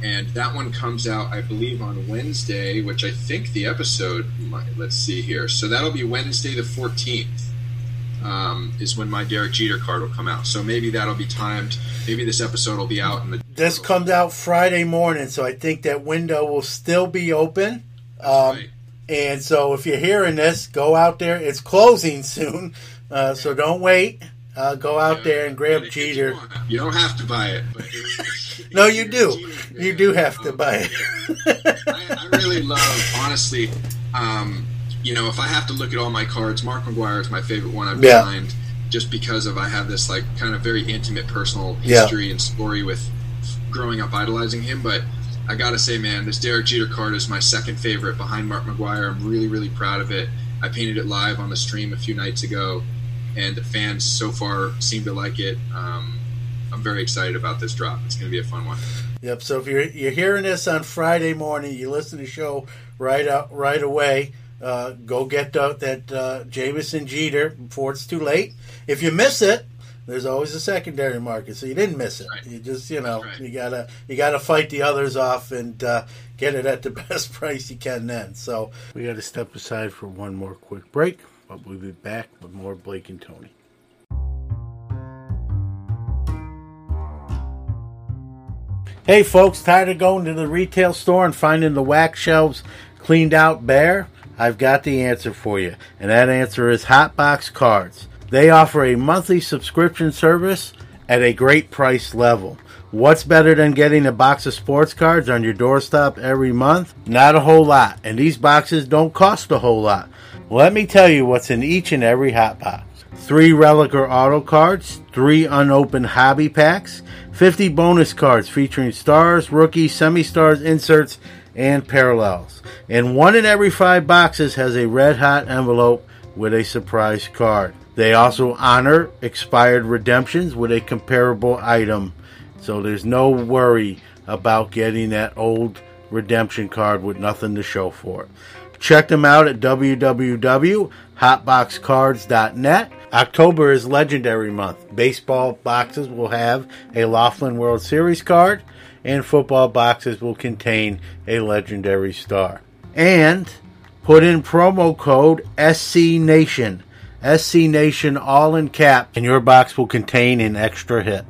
and that one comes out I believe on Wednesday, which I think the episode. Might, let's see here. So that'll be Wednesday the 14th um, is when my Derek Jeter card will come out. So maybe that'll be timed. Maybe this episode will be out in the. This comes out Friday morning, so I think that window will still be open. Um, right. And so if you're hearing this, go out there. It's closing soon, uh, so don't wait. Uh, go out yeah, there and grab Jeter. You don't have to buy it. But no, you do. You do have to buy it. I, I, really love, honestly. Um, you know, if I have to look at all my cards, Mark McGwire is my favorite one I've yeah. designed, just because of I have this like kind of very intimate personal history yeah. and story with growing up idolizing him. But I gotta say, man, this Derek Jeter card is my second favorite behind Mark McGwire. I'm really, really proud of it. I painted it live on the stream a few nights ago, and the fans so far seem to like it. Um, I'm very excited about this drop. It's going to be a fun one. Yep. So if you're you're hearing this on Friday morning, you listen to the show right out right away. Uh, go get the, that uh, Jamieson Jeter before it's too late. If you miss it, there's always a secondary market, so you didn't miss it. Right. You just you know right. you gotta you gotta fight the others off and uh, get it at the best price you can. Then so we got to step aside for one more quick break, but we'll be back with more Blake and Tony. Hey folks, tired of going to the retail store and finding the wax shelves cleaned out bare? I've got the answer for you, and that answer is Hotbox Cards. They offer a monthly subscription service at a great price level. What's better than getting a box of sports cards on your doorstep every month? Not a whole lot, and these boxes don't cost a whole lot. Let me tell you what's in each and every hot box. Three Relic or Auto cards, three unopened hobby packs, 50 bonus cards featuring stars, rookies, semi stars, inserts, and parallels. And one in every five boxes has a red hot envelope with a surprise card. They also honor expired redemptions with a comparable item. So there's no worry about getting that old redemption card with nothing to show for it. Check them out at www.hotboxcards.net. October is legendary month. Baseball boxes will have a Laughlin World Series card and football boxes will contain a legendary star. And put in promo code SC Nation. SC Nation all in cap, and your box will contain an extra hit.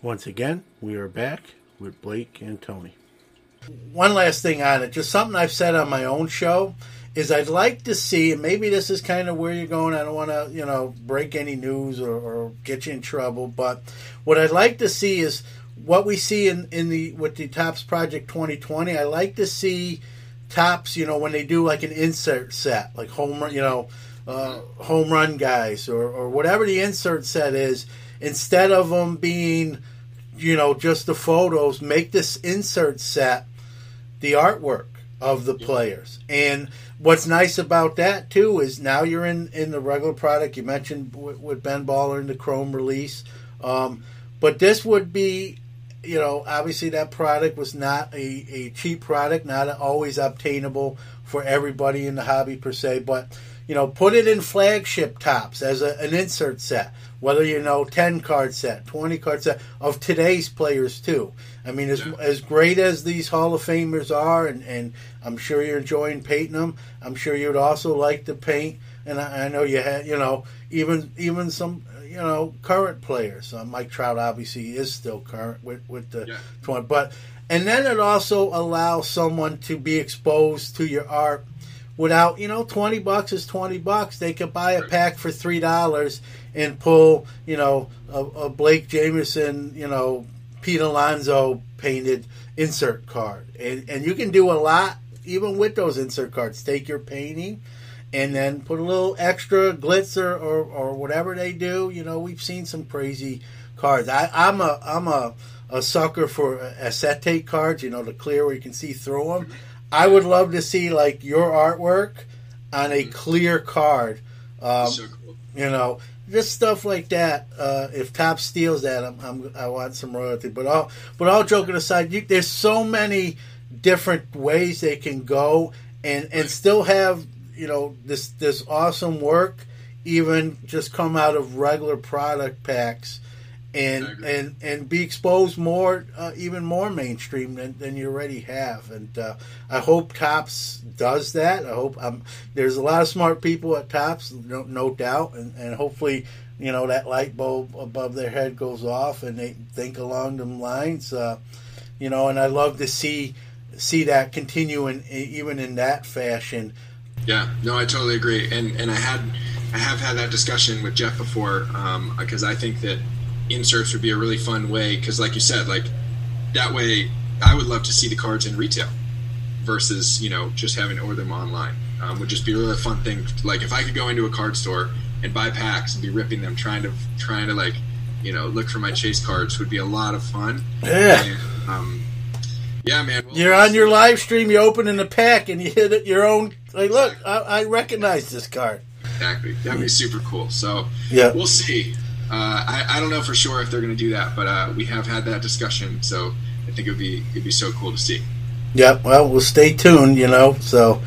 Once again, we are back with Blake and Tony. One last thing on it, just something I've said on my own show is I'd like to see, and maybe this is kind of where you're going. I don't want to, you know, break any news or, or, get you in trouble, but what I'd like to see is what we see in, in the with the Topps Project 2020. I like to see Topps, you know, when they do like an insert set, like home, run, you know, uh, home run guys or, or whatever the insert set is, instead of them being, you know, just the photos, make this insert set the artwork of the players. And what's nice about that too is now you're in in the regular product. You mentioned with, with Ben Baller in the Chrome release, um, but this would be, you know, obviously that product was not a, a cheap product, not always obtainable for everybody in the hobby per se, but you know, put it in flagship Topps as a, an insert set. whether you know ten card set, twenty card set of today's players too. I mean, as as great as these Hall of Famers are, and, and I'm sure you're enjoying painting them. I'm sure you'd also like to paint, and I, I know you had, you know, even even some you know current players. Uh, Mike Trout obviously is still current with with the Yeah. twenty, but and then it also allows someone to be exposed to your art without you know 20 bucks is 20 bucks they could buy a pack for three dollars and pull you know a, a blake jamieson you know pete alonso painted insert card and, and you can do a lot even with those insert cards take your painting and then put a little extra glitz or, or, whatever they do you know we've seen some crazy cards I, i'm a i'm a a sucker for acetate cards, you know, the clear where you can see through them. I would love to see like your artwork on a clear card. Um, You know, just stuff like that. Uh, if Topps steals that, I'm, I'm, I want some royalty. But all, but all joking aside, you, there's so many different ways they can go and and still have you know this this awesome work, even just come out of regular product packs and and and be exposed more, uh, even more mainstream than, than you already have. And uh, I hope Topps does that. I hope um, there's a lot of smart people at Topps, no, no doubt, and, and hopefully. You know that light bulb above their head goes off, and they think along them lines. Uh, you know, and I love to see see that continue, in, even in that fashion. Yeah, no, I totally agree, and and I had I have had that discussion with Jeff before because I think that inserts would be a really fun way because, like you said, like that way I would love to see the cards in retail versus you know just having to order them online. Um, would just be a really fun thing. Like if I could go into a card store and buy packs and be ripping them, trying to trying to like you know look for my chase cards would be a lot of fun. Yeah. And, um, yeah, man. Well, You're on your live stream, you open in the pack, and you hit it your own. Like, look, I, I recognize this card. Exactly. That'd be super cool. So Yeah. we'll see. Uh, I, I don't know for sure if they're going to do that, but uh, we have had that discussion. So I think it'd be it'd be so cool to see. Yeah, Well, we'll stay tuned. You know. So,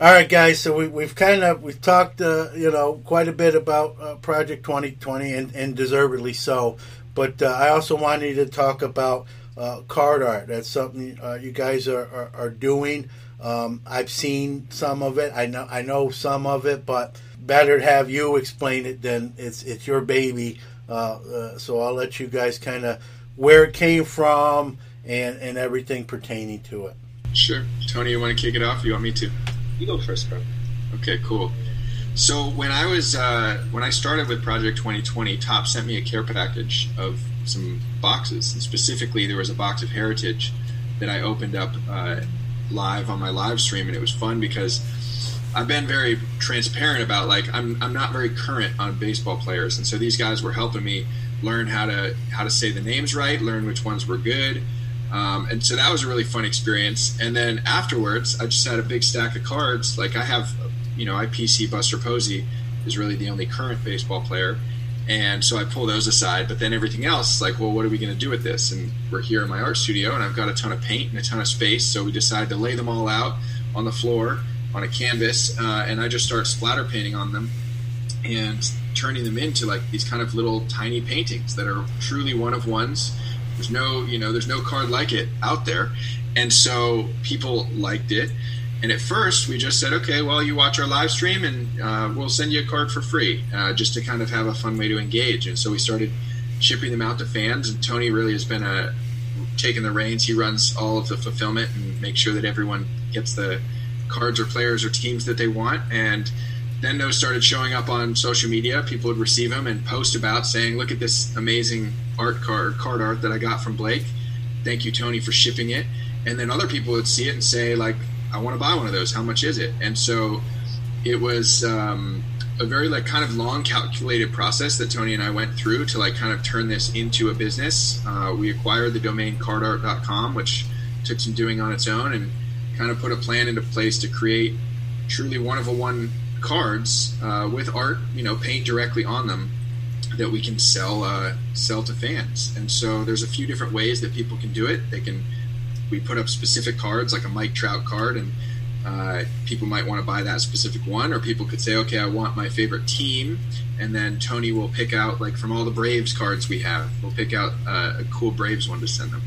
all right, guys. So we, we've kind of we've talked, uh, you know, quite a bit about uh, Project 2020, and, and deservedly so. But uh, I also wanted to talk about uh, card art. That's something uh, you guys are, are, are doing. Um, I've seen some of it. I know I know some of it, but better to have you explain it than it's it's your baby. Uh, uh, so I'll let you guys kind of where it came from and and everything pertaining to it. Sure, Tony, you want to kick it off? You want me to? You go first, bro. Okay, cool. So when I was uh, when I started with Project 2020, Topps sent me a care package of some boxes, and specifically there was a box of Heritage that I opened up uh, live on my live stream, and it was fun because I've been very transparent about like I'm I'm not very current on baseball players, and so these guys were helping me learn how to how to say the names right, learn which ones were good. Um, and so that was a really fun experience. And then afterwards, I just had a big stack of cards. Like I have, you know, I PC Buster Posey is really the only current baseball player. And so I pull those aside, but then everything else, like, well, what are we going to do with this? And we're here in my art studio, and I've got a ton of paint and a ton of space. So we decided to lay them all out on the floor on a canvas, uh, and I just start splatter painting on them and turning them into like these kind of little tiny paintings that are truly one of ones. There's no, you know, there's no card like it out there, and so people liked it. And at first, we just said, okay, well, you watch our live stream, and uh, we'll send you a card for free, uh, just to kind of have a fun way to engage. And so we started shipping them out to fans. And Tony really has been a taking the reins. He runs all of the fulfillment and makes sure that everyone gets the cards or players or teams that they want. And then those started showing up on social media. People would receive them and post about saying, "Look at this amazing art card card art that I got from Blake. Thank you, Tony, for shipping it." And then other people would see it and say, "Like, I want to buy one of those. How much is it?" And so it was um, a very like kind of long calculated process that Tony and I went through to like kind of turn this into a business. Uh, we acquired the domain cardart.com, which took some doing on its own, and kind of put a plan into place to create truly one of a one cards uh, with art, you know, paint directly on them that we can sell uh, sell to fans. And so there's a few different ways that people can do it. They can we put up specific cards like a Mike Trout card, and uh, people might want to buy that specific one, or people could say, okay, I want my favorite team, and then Tony will pick out like from all the Braves cards we have, we'll pick out uh, a cool Braves one to send them.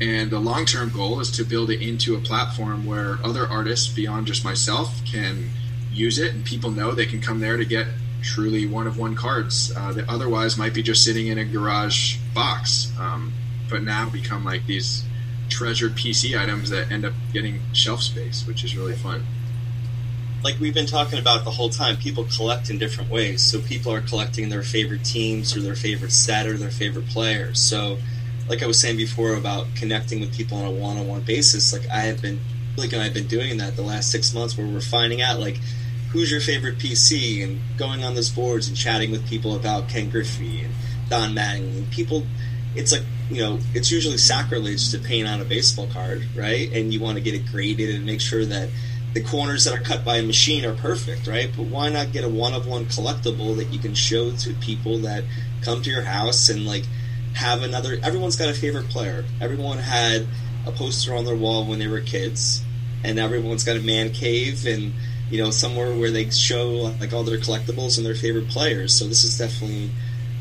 And the long term goal is to build it into a platform where other artists beyond just myself can use it, and people know they can come there to get truly one of one cards uh, that otherwise might be just sitting in a garage box, um, but now become like these treasured PC items that end up getting shelf space, which is really fun. Like we've been talking about the whole time, people collect in different ways. So people are collecting their favorite teams or their favorite set or their favorite players. So, like I was saying before about connecting with people on a one-on-one basis, like I have been, like and I've been doing that the last six months, where we're finding out like who's your favorite PC and going on those boards and chatting with people about Ken Griffey and Don Mattingly. And people, it's like you know, it's usually sacrilege to paint on a baseball card, right? And you want to get it graded and make sure that the corners that are cut by a machine are perfect, right? But why not get a one of one collectible that you can show to people that come to your house and like have another? Everyone's got a favorite player. Everyone had a poster on their wall when they were kids, and everyone's got a man cave and you know somewhere where they show like all their collectibles and their favorite players. So this is definitely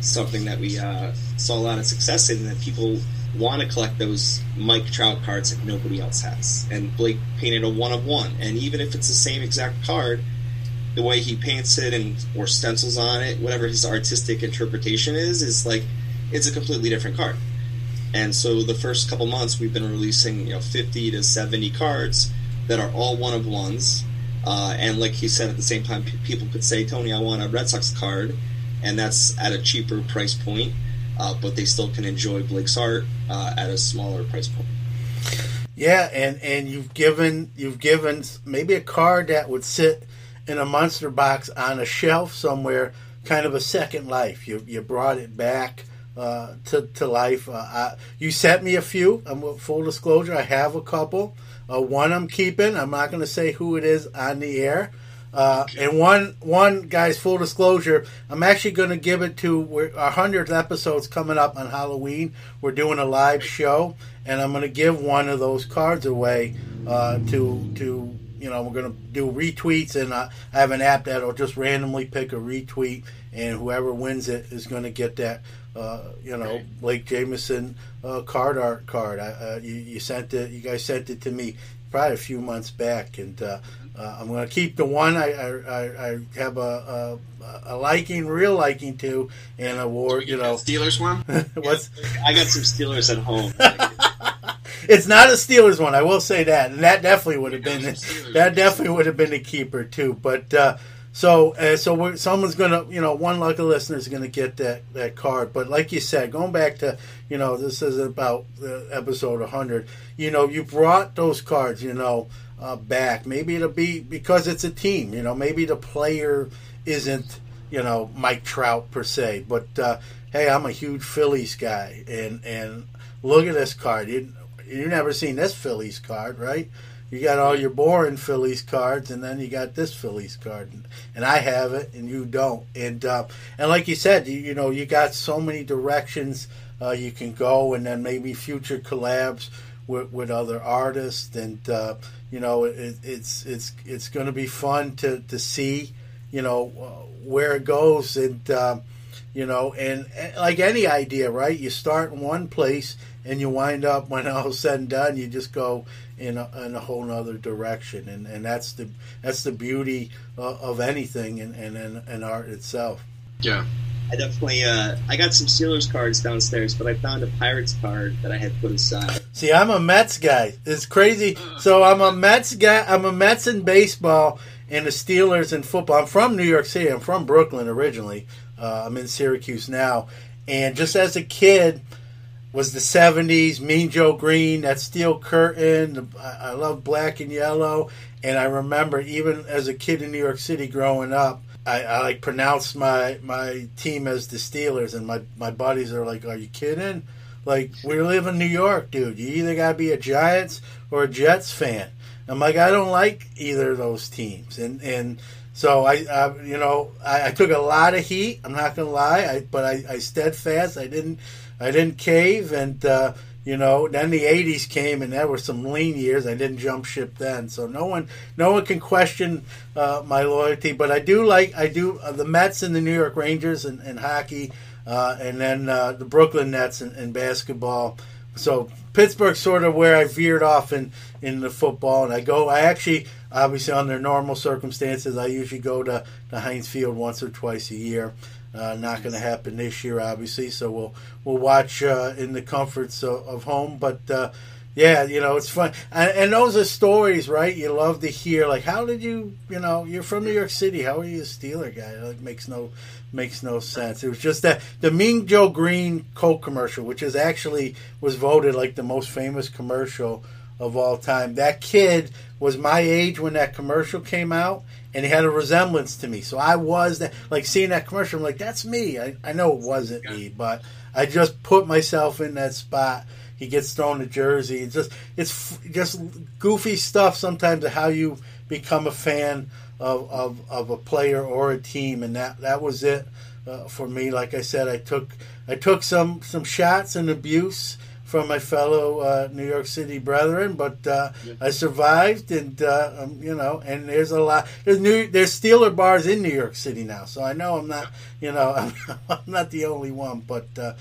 something that we uh, saw a lot of success in, that people want to collect those Mike Trout cards that nobody else has. And Blake painted a one of one, and even if it's the same exact card, the way he paints it and or stencils on it, whatever his artistic interpretation is, is like it's a completely different card. And so the first couple months we've been releasing you know 50 to 70 cards that are all one of ones. Uh, and like he said, at the same time, people could say, "Tony, I want a Red Sox card," and that's at a cheaper price point, uh, but they still can enjoy Blake's art uh, at a smaller price point. Yeah, and and you've given you've given maybe a card that would sit in a monster box on a shelf somewhere, kind of a second life. You you brought it back uh, to to life. Uh, I, you sent me a few. I'm full disclosure. I have a couple. Uh, one I'm keeping. I'm not going to say who it is on the air. Uh, and one, one guys, full disclosure, I'm actually going to give it to our hundredth episode's coming up on Halloween. We're doing a live show, and I'm going to give one of those cards away uh, to to you know we're going to do retweets, and uh, I have an app that'll just randomly pick a retweet, and whoever wins it is going to get that. Uh, you know, Blake Jamieson uh, card art card. I, uh, you, you sent it. You guys sent it to me probably a few months back, and uh, I'm going to keep the one I, I, I have a, a, a liking, real liking to, and a war. You know, Steelers one. What's I got some Steelers at home. it's not a Steelers one. I will say that, and that definitely would have been that definitely would have been a keeper too. But uh, so uh, so we're, someone's gonna you know one lucky listener is gonna get that that card. But like you said, going back to you know this is about the episode 100. You know you brought those cards. You know. Uh, back. Maybe it'll be because it's a team. You know, maybe the player isn't you know Mike Trout per se, but uh, hey, I'm a huge Phillies guy, and and look at this card. You you never seen this Phillies card, right? You got all your boring Phillies cards, and then you got this Phillies card, and, and I have it, and you don't. And uh, and like you said, you, you know, you got so many directions uh, you can go, and then maybe future collabs with, with other artists, and uh, you know, it, it's it's it's going to be fun to to see, you know, where it goes, and uh, you know, and, and like any idea, right? You start in one place, and you wind up when all's said and done, you just go in a, in a whole other direction, and, and that's the that's the beauty uh, of anything and, and, and art itself. Yeah. I definitely, uh, I got some Steelers cards downstairs, but I found a Pirates card that I had put aside. See, I'm a Mets guy. It's crazy. So I'm a Mets guy. I'm a Mets in baseball and the Steelers in football. I'm from New York City. I'm from Brooklyn originally. Uh, I'm in Syracuse now. And just as a kid, was the 70s, Mean Joe Greene, that steel curtain. I, I love black and yellow. And I remember even as a kid in New York City growing up, I, I like pronounce my, my team as the Steelers, and my, my buddies are like, "Are you kidding? Like we live in New York, dude. You either gotta be a Giants or a Jets fan." I'm like, I don't like either of those teams, and and so I, I you know, I, I took a lot of heat. I'm not gonna lie, I, but I, I steadfast. I didn't, I didn't cave, and uh, you know. Then the '80s came, and there were some lean years. I didn't jump ship then, so no one, no one can question uh, my loyalty. But I do like, I do uh, the Mets and the New York Rangers and, and hockey, uh, and then uh, the Brooklyn Nets and, and basketball. So Pittsburgh's sort of where I veered off in in the football, and I go. I actually, obviously, under normal circumstances, I usually go to the Heinz Field once or twice a year. Uh, not going to happen this year, obviously. So we'll we'll watch uh, in the comforts of, of home. But uh, yeah, you know it's fun, and, and, those are stories, right? You love to hear. Like, how did you? You know, you're from New York City. How are you a Steeler guy? Like, makes no makes no sense. It was just that the Mean Joe Greene Coke commercial, which is actually was voted like the most famous commercial of all time. That kid was my age when that commercial came out, and he had a resemblance to me. So I was that, like seeing that commercial. I'm like, that's me. I, I know it wasn't me, but I just put myself in that spot. He gets thrown a jersey. It's just it's just goofy stuff sometimes of how you become a fan of, of, of a player or a team, and that that was it uh, for me. Like I said, I took I took some some shots and abuse from my fellow uh, New York City brethren, but uh, yeah. I survived, and uh, um, you know, and there's a lot. There's new there's Steeler bars in New York City now, so I know I'm not, you know, I'm, I'm not the only one. But uh,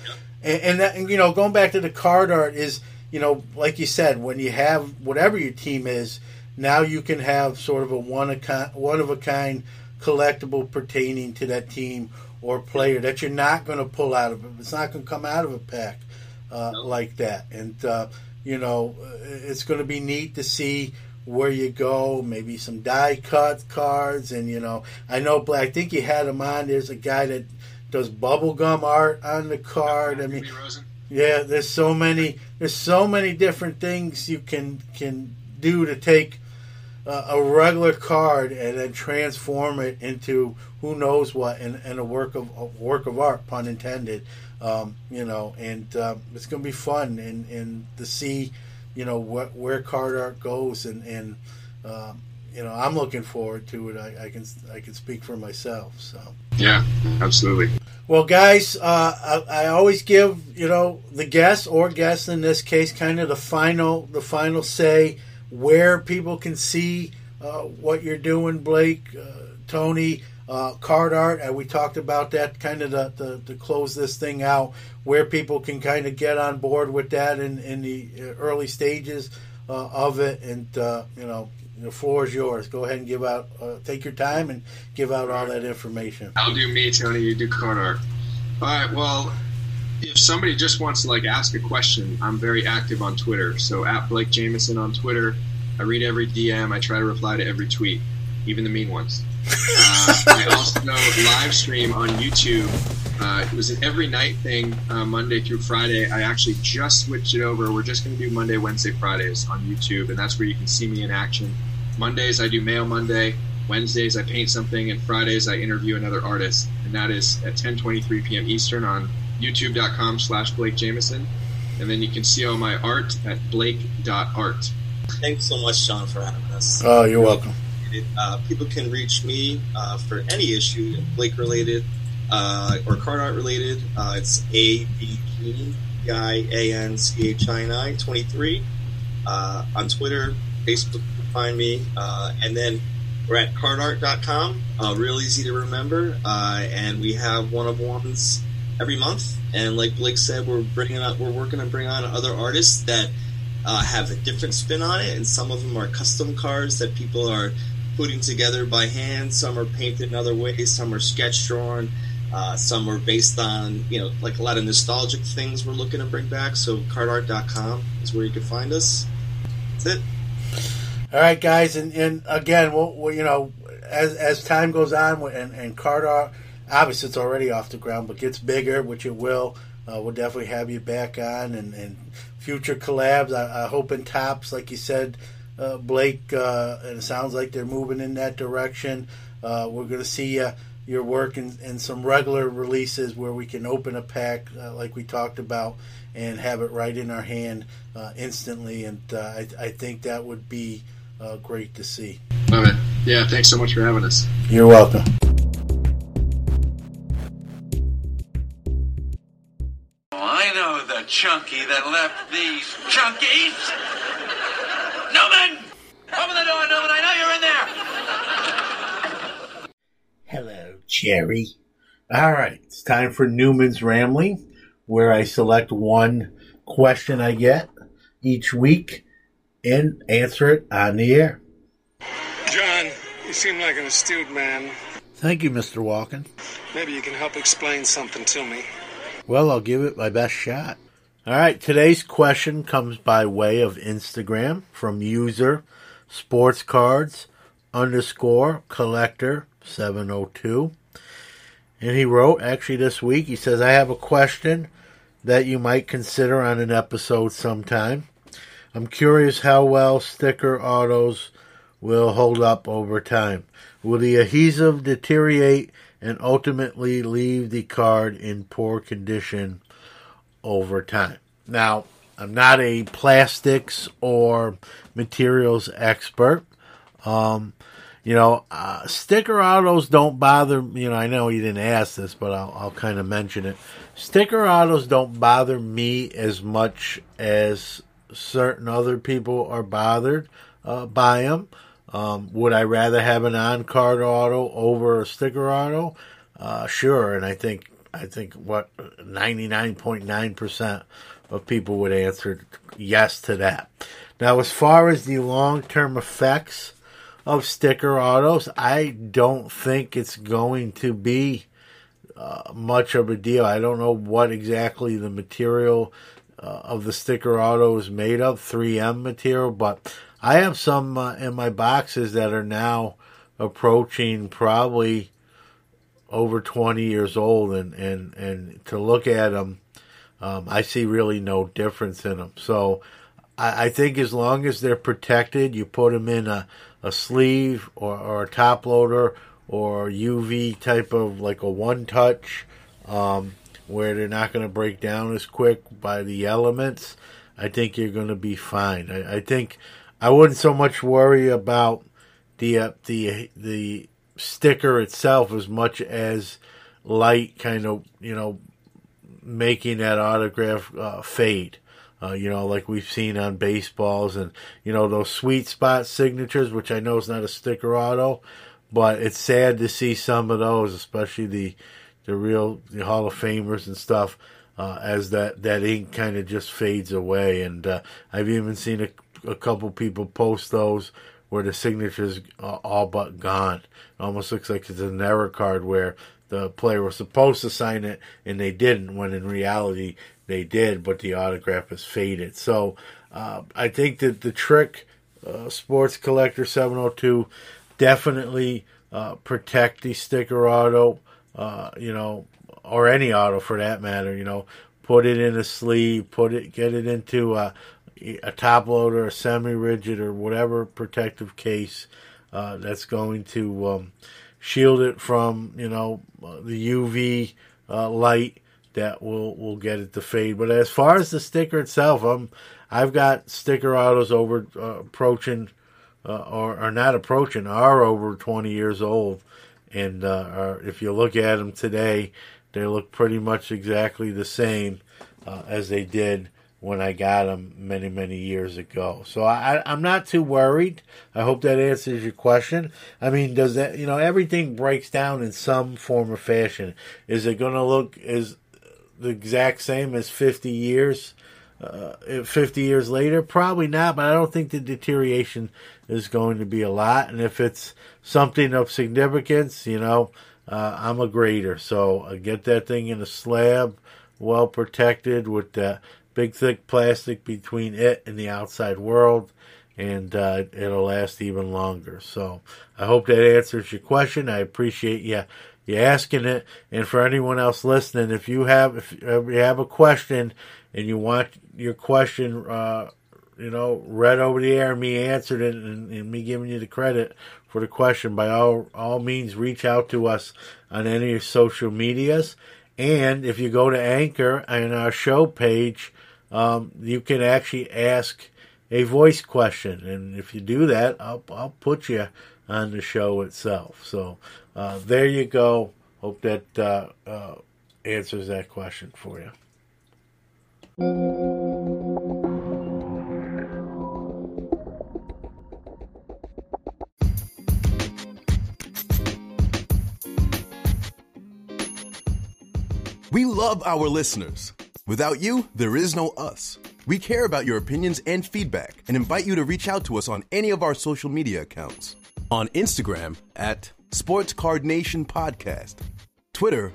and, and, that, and you know, going back to the card art is, you know, like you said, when you have whatever your team is, now you can have sort of a one of one of a kind collectible pertaining to that team or player that you're not going to pull out of it. It's not going to come out of a pack uh, no. like that. And uh, you know, it's going to be neat to see where you go. Maybe some die cut cards, and you know, I know. I think you had him on. There's a guy that does bubblegum art on the card. I mean, yeah, there's so many. There's so many different things you can can do to take uh, a regular card and then transform it into who knows what and, and a work of a work of art, pun intended. Um, you know, and uh, it's going to be fun and, and to see, you know, what, where card art goes and and uh, you know, I'm looking forward to it. I, I, can I can speak for myself. So yeah, absolutely. Well, guys, uh, I, I, always give you know the guest or guests in this case kind of the final the final say where people can see uh, what you're doing, Blake, uh, Tony uh, card art, and we talked about that kind of to, to, to, close this thing out, where people can kind of get on board with that in, in the uh, early stages uh, of it, and uh, you know. The floor is yours. Go ahead and give out. Uh, take your time and give out all that information. I'll do me, Tony. You do card art. All right. Well, if somebody just wants to like ask a question, I'm very active on Twitter. So at Blake Jamieson on Twitter. I read every DM. I try to reply to every tweet, even the mean ones. Uh, I also live stream on YouTube. Uh, it was an every night thing, uh, Monday through Friday. I actually just switched it over. We're just going to do Monday, Wednesday, Fridays on YouTube, and that's where you can see me in action. Mondays I do Mail Monday. Wednesdays I paint something, and Fridays I interview another artist, and that is at 10:23 p.m. Eastern on YouTube.com/slash Blake Jamieson, and then you can see all my art at Blake.art. Thanks so much, Sean, for having us. Oh, you're welcome. Uh, people can reach me uh, for any issue, Blake related uh, or card art related. Uh, it's A B G I A N C H I N I 23 uh, on Twitter, Facebook. Find me, uh, and then we're at cardart.com. Uh, real easy to remember, and we have one of ones every month. And like Blake said, we're bringing up, we're working to bring on other artists that uh, have a different spin on it, and some of them are custom cards that people are putting together by hand. Some are painted in other ways. Some are sketch drawn. Uh, some are based on you know like a lot of nostalgic things we're looking to bring back. So cardart.com is where you can find us. That's it. All right, guys, and, and again, we'll, we'll, you know as as time goes on, and, and card art obviously it's already off the ground, but gets bigger, which it will. Uh, we'll definitely have you back on and, and future collabs. I, I hope in Topps, like you said, uh, Blake, uh, and it sounds like they're moving in that direction. Uh, we're going to see uh, your work in, in, some regular releases where we can open a pack, uh, like we talked about, and have it right in our hand uh, instantly. And I, I, think that would be great to see. Love it. Yeah, thanks so much for having us. You're welcome. The chunky that left these chunkies? Newman! Open the door, Newman. I know you're in there. Hello, Jerry. All right, it's time for Newman's Rambling, where I select one question I get each week and answer it on the air. John, you seem like an astute man. Thank you, Mr. Walken. Maybe you can help explain something to me. Well, I'll give it my best shot. All right, today's question comes by way of Instagram from user sports cards underscore collector 702. And he wrote, actually, this week, he says, I have a question that you might consider on an episode sometime. I'm curious how well sticker autos will hold up over time. Will the adhesive deteriorate and ultimately leave the card in poor condition over time? Now, I'm not a plastics or materials expert. Um, you know, uh, sticker autos don't bother. You know, I know you didn't ask this, but I'll, I'll kind of mention it. Sticker autos don't bother me as much as certain other people are bothered uh, by them. Um, would I rather have an on-card auto over a sticker auto? Uh, sure, and I think I think what ninety nine point nine percent of people would answer yes to that. Now, as far as the long-term effects of sticker autos, I don't think it's going to be uh, much of a deal. I don't know what exactly the material uh, of the sticker auto is made of, 3M material, but I have some uh, in my boxes that are now approaching probably over 20 years old, and, and, and to look at them, um, I see really no difference in them. So I, I, think as long as they're protected, you put them in a, a sleeve or, or a top loader or UV type of like a one touch um, where they're not going to break down as quick by the elements. I think you're going to be fine. I, I think I wouldn't so much worry about the uh, the the sticker itself as much as light kind of you know making that autograph uh, fade. Uh, you know, like we've seen on baseballs and, you know, those sweet spot signatures, which I know is not a sticker auto, but it's sad to see some of those, especially the, the real the Hall of Famers and stuff, uh, as that, that ink kind of just fades away. And uh, I've even seen a, a couple people post those where the signature's all but gone. It almost looks like it's an error card where the player was supposed to sign it and they didn't, when in reality they did, but the autograph is faded. So uh, I think that the trick, uh, Sports Collector 702, definitely uh, protect the sticker auto, uh, you know, or any auto for that matter. You know, put it in a sleeve, put it, get it into a, top loader, a semi-rigid, or whatever protective case uh, that's going to um, shield it from you know the UV uh, light that will will get it to fade. But as far as the sticker itself, I'm I've got sticker autos over uh, approaching uh, or are not approaching are over 20 years old, and uh, are, if you look at them today, they look pretty much exactly the same uh, as they did when I got them many, many years ago. So I, I'm not too worried. I hope that answers your question. I mean, does that, you know, everything breaks down in some form or fashion. Is it going to look as the exact same as 50 years? Uh, 50 years later? Probably not, but I don't think the deterioration is going to be a lot. And if it's something of significance, you know, uh, I'm a grader. So I get that thing in a slab, well protected with the big thick plastic between it and the outside world, and uh, it'll last even longer. So I hope that answers your question. I appreciate you you asking it, and for anyone else listening, if you have if you have a question and you want your question. Uh, you know, read over the air, me answered it, and, and, me giving you the credit for the question. By all all means, reach out to us on any social medias, and if you go to Anchor and our show page, um, you can actually ask a voice question. And if you do that, I'll, I'll put you on the show itself. So uh, there you go. Hope that uh, uh, answers that question for you. We love our listeners. Without you, there is no us. We care about your opinions and feedback and invite you to reach out to us on any of our social media accounts. On Instagram at Sports Card Nation Podcast, Twitter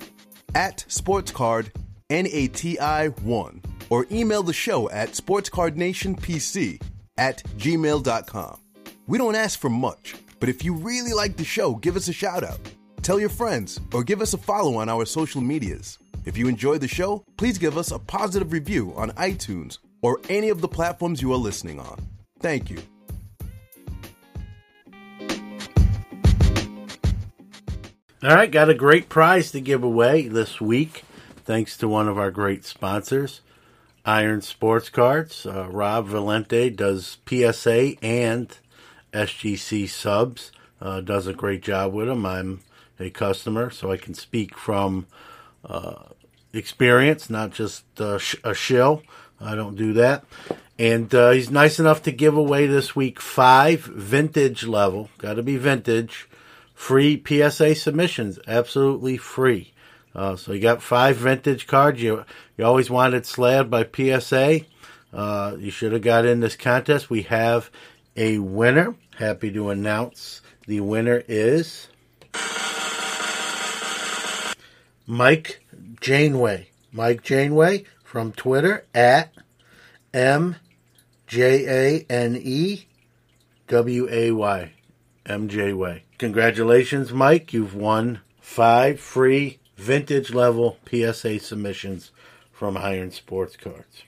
at SportsCard N-A-T-I-1, or email the show at sportscardnationpc at gmail.com. We don't ask for much, but if you really like the show, give us a shout out. Tell your friends or give us a follow on our social medias. If you enjoy the show, please give us a positive review on iTunes or any of the platforms you are listening on. Thank you. All right, got a great prize to give away this week, thanks to one of our great sponsors, Iron Sports Cards. Uh, Rob Valente does PSA and SGC subs. Uh, does a great job with them. I'm a customer, so I can speak from experience, not just uh, sh- a shill. I don't do that. And uh, he's nice enough to give away this week five vintage level, got to be vintage, free PSA submissions, absolutely free. Uh, so you got five vintage cards. You you always wanted slabbed by PSA. Uh, you should have got in this contest. We have a winner. Happy to announce the winner is Mike Janeway. Mike Janeway from Twitter at M J A N E W A Y. MJ Way. Congratulations, Mike. You've won five free vintage level PSA submissions from Iron Sports Cards.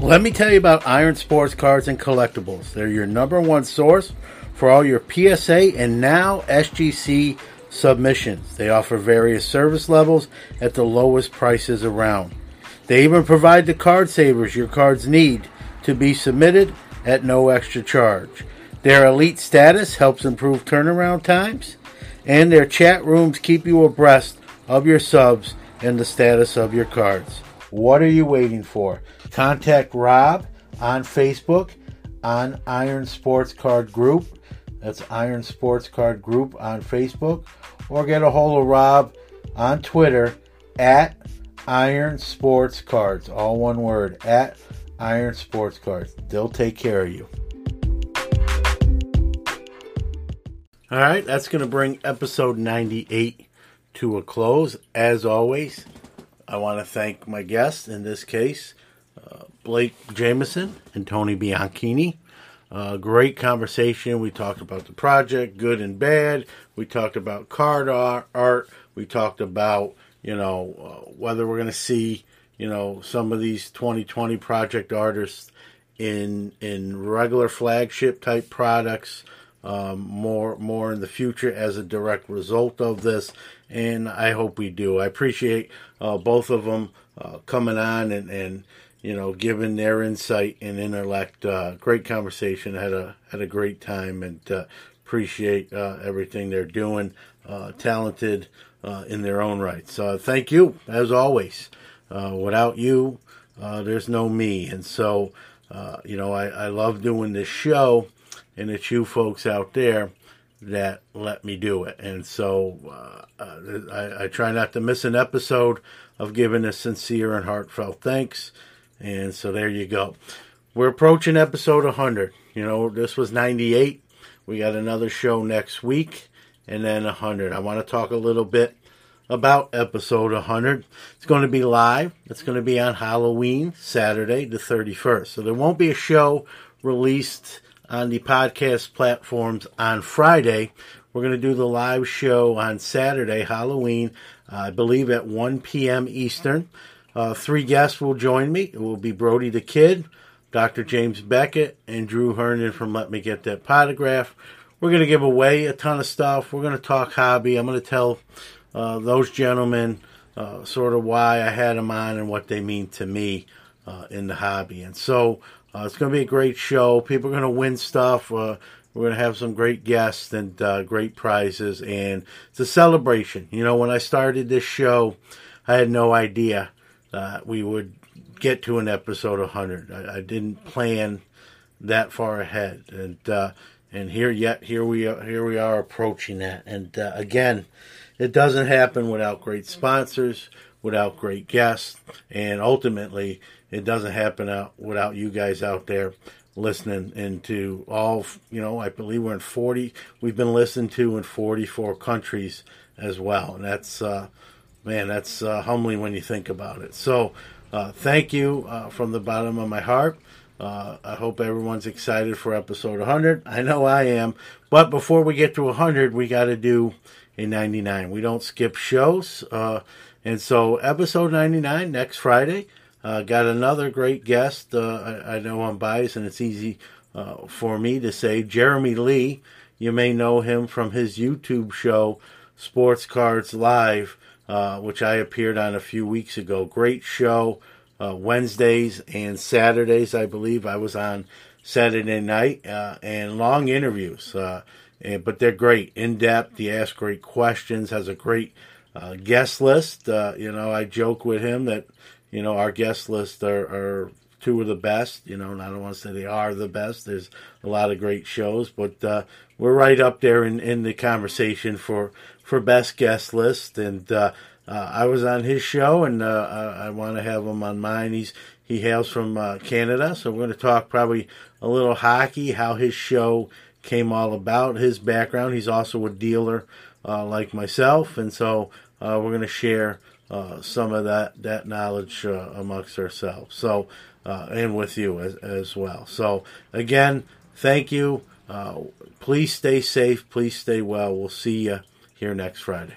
Let me tell you about Iron Sports Cards and Collectibles. They're your number one source for all your PSA and now SGC submissions. They offer various service levels at the lowest prices around. They even provide the card savers your cards need to be submitted at no extra charge. Their elite status helps improve turnaround times, and their chat rooms keep you abreast of your subs and the status of your cards. What are you waiting for? Contact Rob on Facebook on Iron Sports Card Group. That's Iron Sports Card Group on Facebook. Or get a hold of Rob on Twitter at Iron Sports Cards. All one word at Iron Sports Cards. They'll take care of you. All right, that's going to bring episode 98 to a close. As always, I want to thank my guests, in this case, uh, Blake Jamieson and Tony Bianchini. Uh, great conversation. We talked about the project, good and bad. We talked about card art. We talked about, you know, uh, whether we're going to see, you know, some of these 2020 project artists in in regular flagship type products um, more more in the future as a direct result of this, and I hope we do. I appreciate uh, both of them uh, coming on and, and you know giving their insight and intellect. Uh, great conversation. had a had a great time and uh, appreciate uh, everything they're doing. Uh, talented in their own right. So thank you as always. without you, there's no me, and so you know I, I love doing this show and it's you folks out there that let me do it. And so uh, uh, I, I, try not to miss an episode of giving a sincere and heartfelt thanks. And so there you go. We're approaching episode 100. You know, this was 98. We got another show next week and then 100. I want to talk a little bit about episode 100. It's going to be live. It's going to be on Halloween, Saturday, the 31st. So there won't be a show released on the podcast platforms on Friday. We're going to do the live show on Saturday, Halloween, uh, I believe at 1 p.m. Eastern. Uh, three guests will join me. It will be Brody the Kid, Dr. James Beckett, and Drew Herndon from Let Me Get That Potograph. We're going to give away a ton of stuff. We're going to talk hobby. I'm going to tell uh, those gentlemen uh, sort of why I had them on and what they mean to me uh, in the hobby. And so uh, it's going to be a great show. People are going to win stuff. Uh, we're going to have some great guests and uh, great prizes, and it's a celebration. You know, when I started this show, I had no idea that we would get to an episode 100. I, I didn't plan that far ahead, and uh, and here yet here we are, here we are approaching that. And uh, again, it doesn't happen without great sponsors, without great guests, and ultimately, it doesn't happen out without you guys out there listening into all you know i believe we're in 40 we've been listened to in 44 countries as well. And that's uh man that's uh, humbling when you think about it. So uh, thank you uh, from the bottom of my heart. Uh, i hope everyone's excited for episode 100 i know i am. But before we get to 100 we got to do a 99 we don't skip shows uh, and so episode 99 next friday uh, got another great guest. Uh, I, I, know I'm biased, and it's easy uh, for me to say Jeremy Lee. You may know him from his YouTube show, Sports Cards Live, uh, which I appeared on a few weeks ago. Great show. Uh, Wednesdays and Saturdays, I believe. I was on Saturday night uh, and long interviews, and, but they're great, in depth. He asks great questions, has a great guest list. you know, I joke with him that you know, our guest list are, are two of the best. You know, and I don't want to say they are the best. There's a lot of great shows, but uh, we're right up there in, in the conversation for for best guest list. And uh, uh, I was on his show, and uh, I, I want to have him on mine. He's he hails from uh, Canada, so we're going to talk probably a little hockey, how his show came all about, his background. He's also a dealer uh, like myself, and so we're going to share uh, some of that that knowledge uh, amongst ourselves. So uh, and with you as, as well. So again, thank you. Uh, please stay safe. Please stay well. We'll see you here next Friday.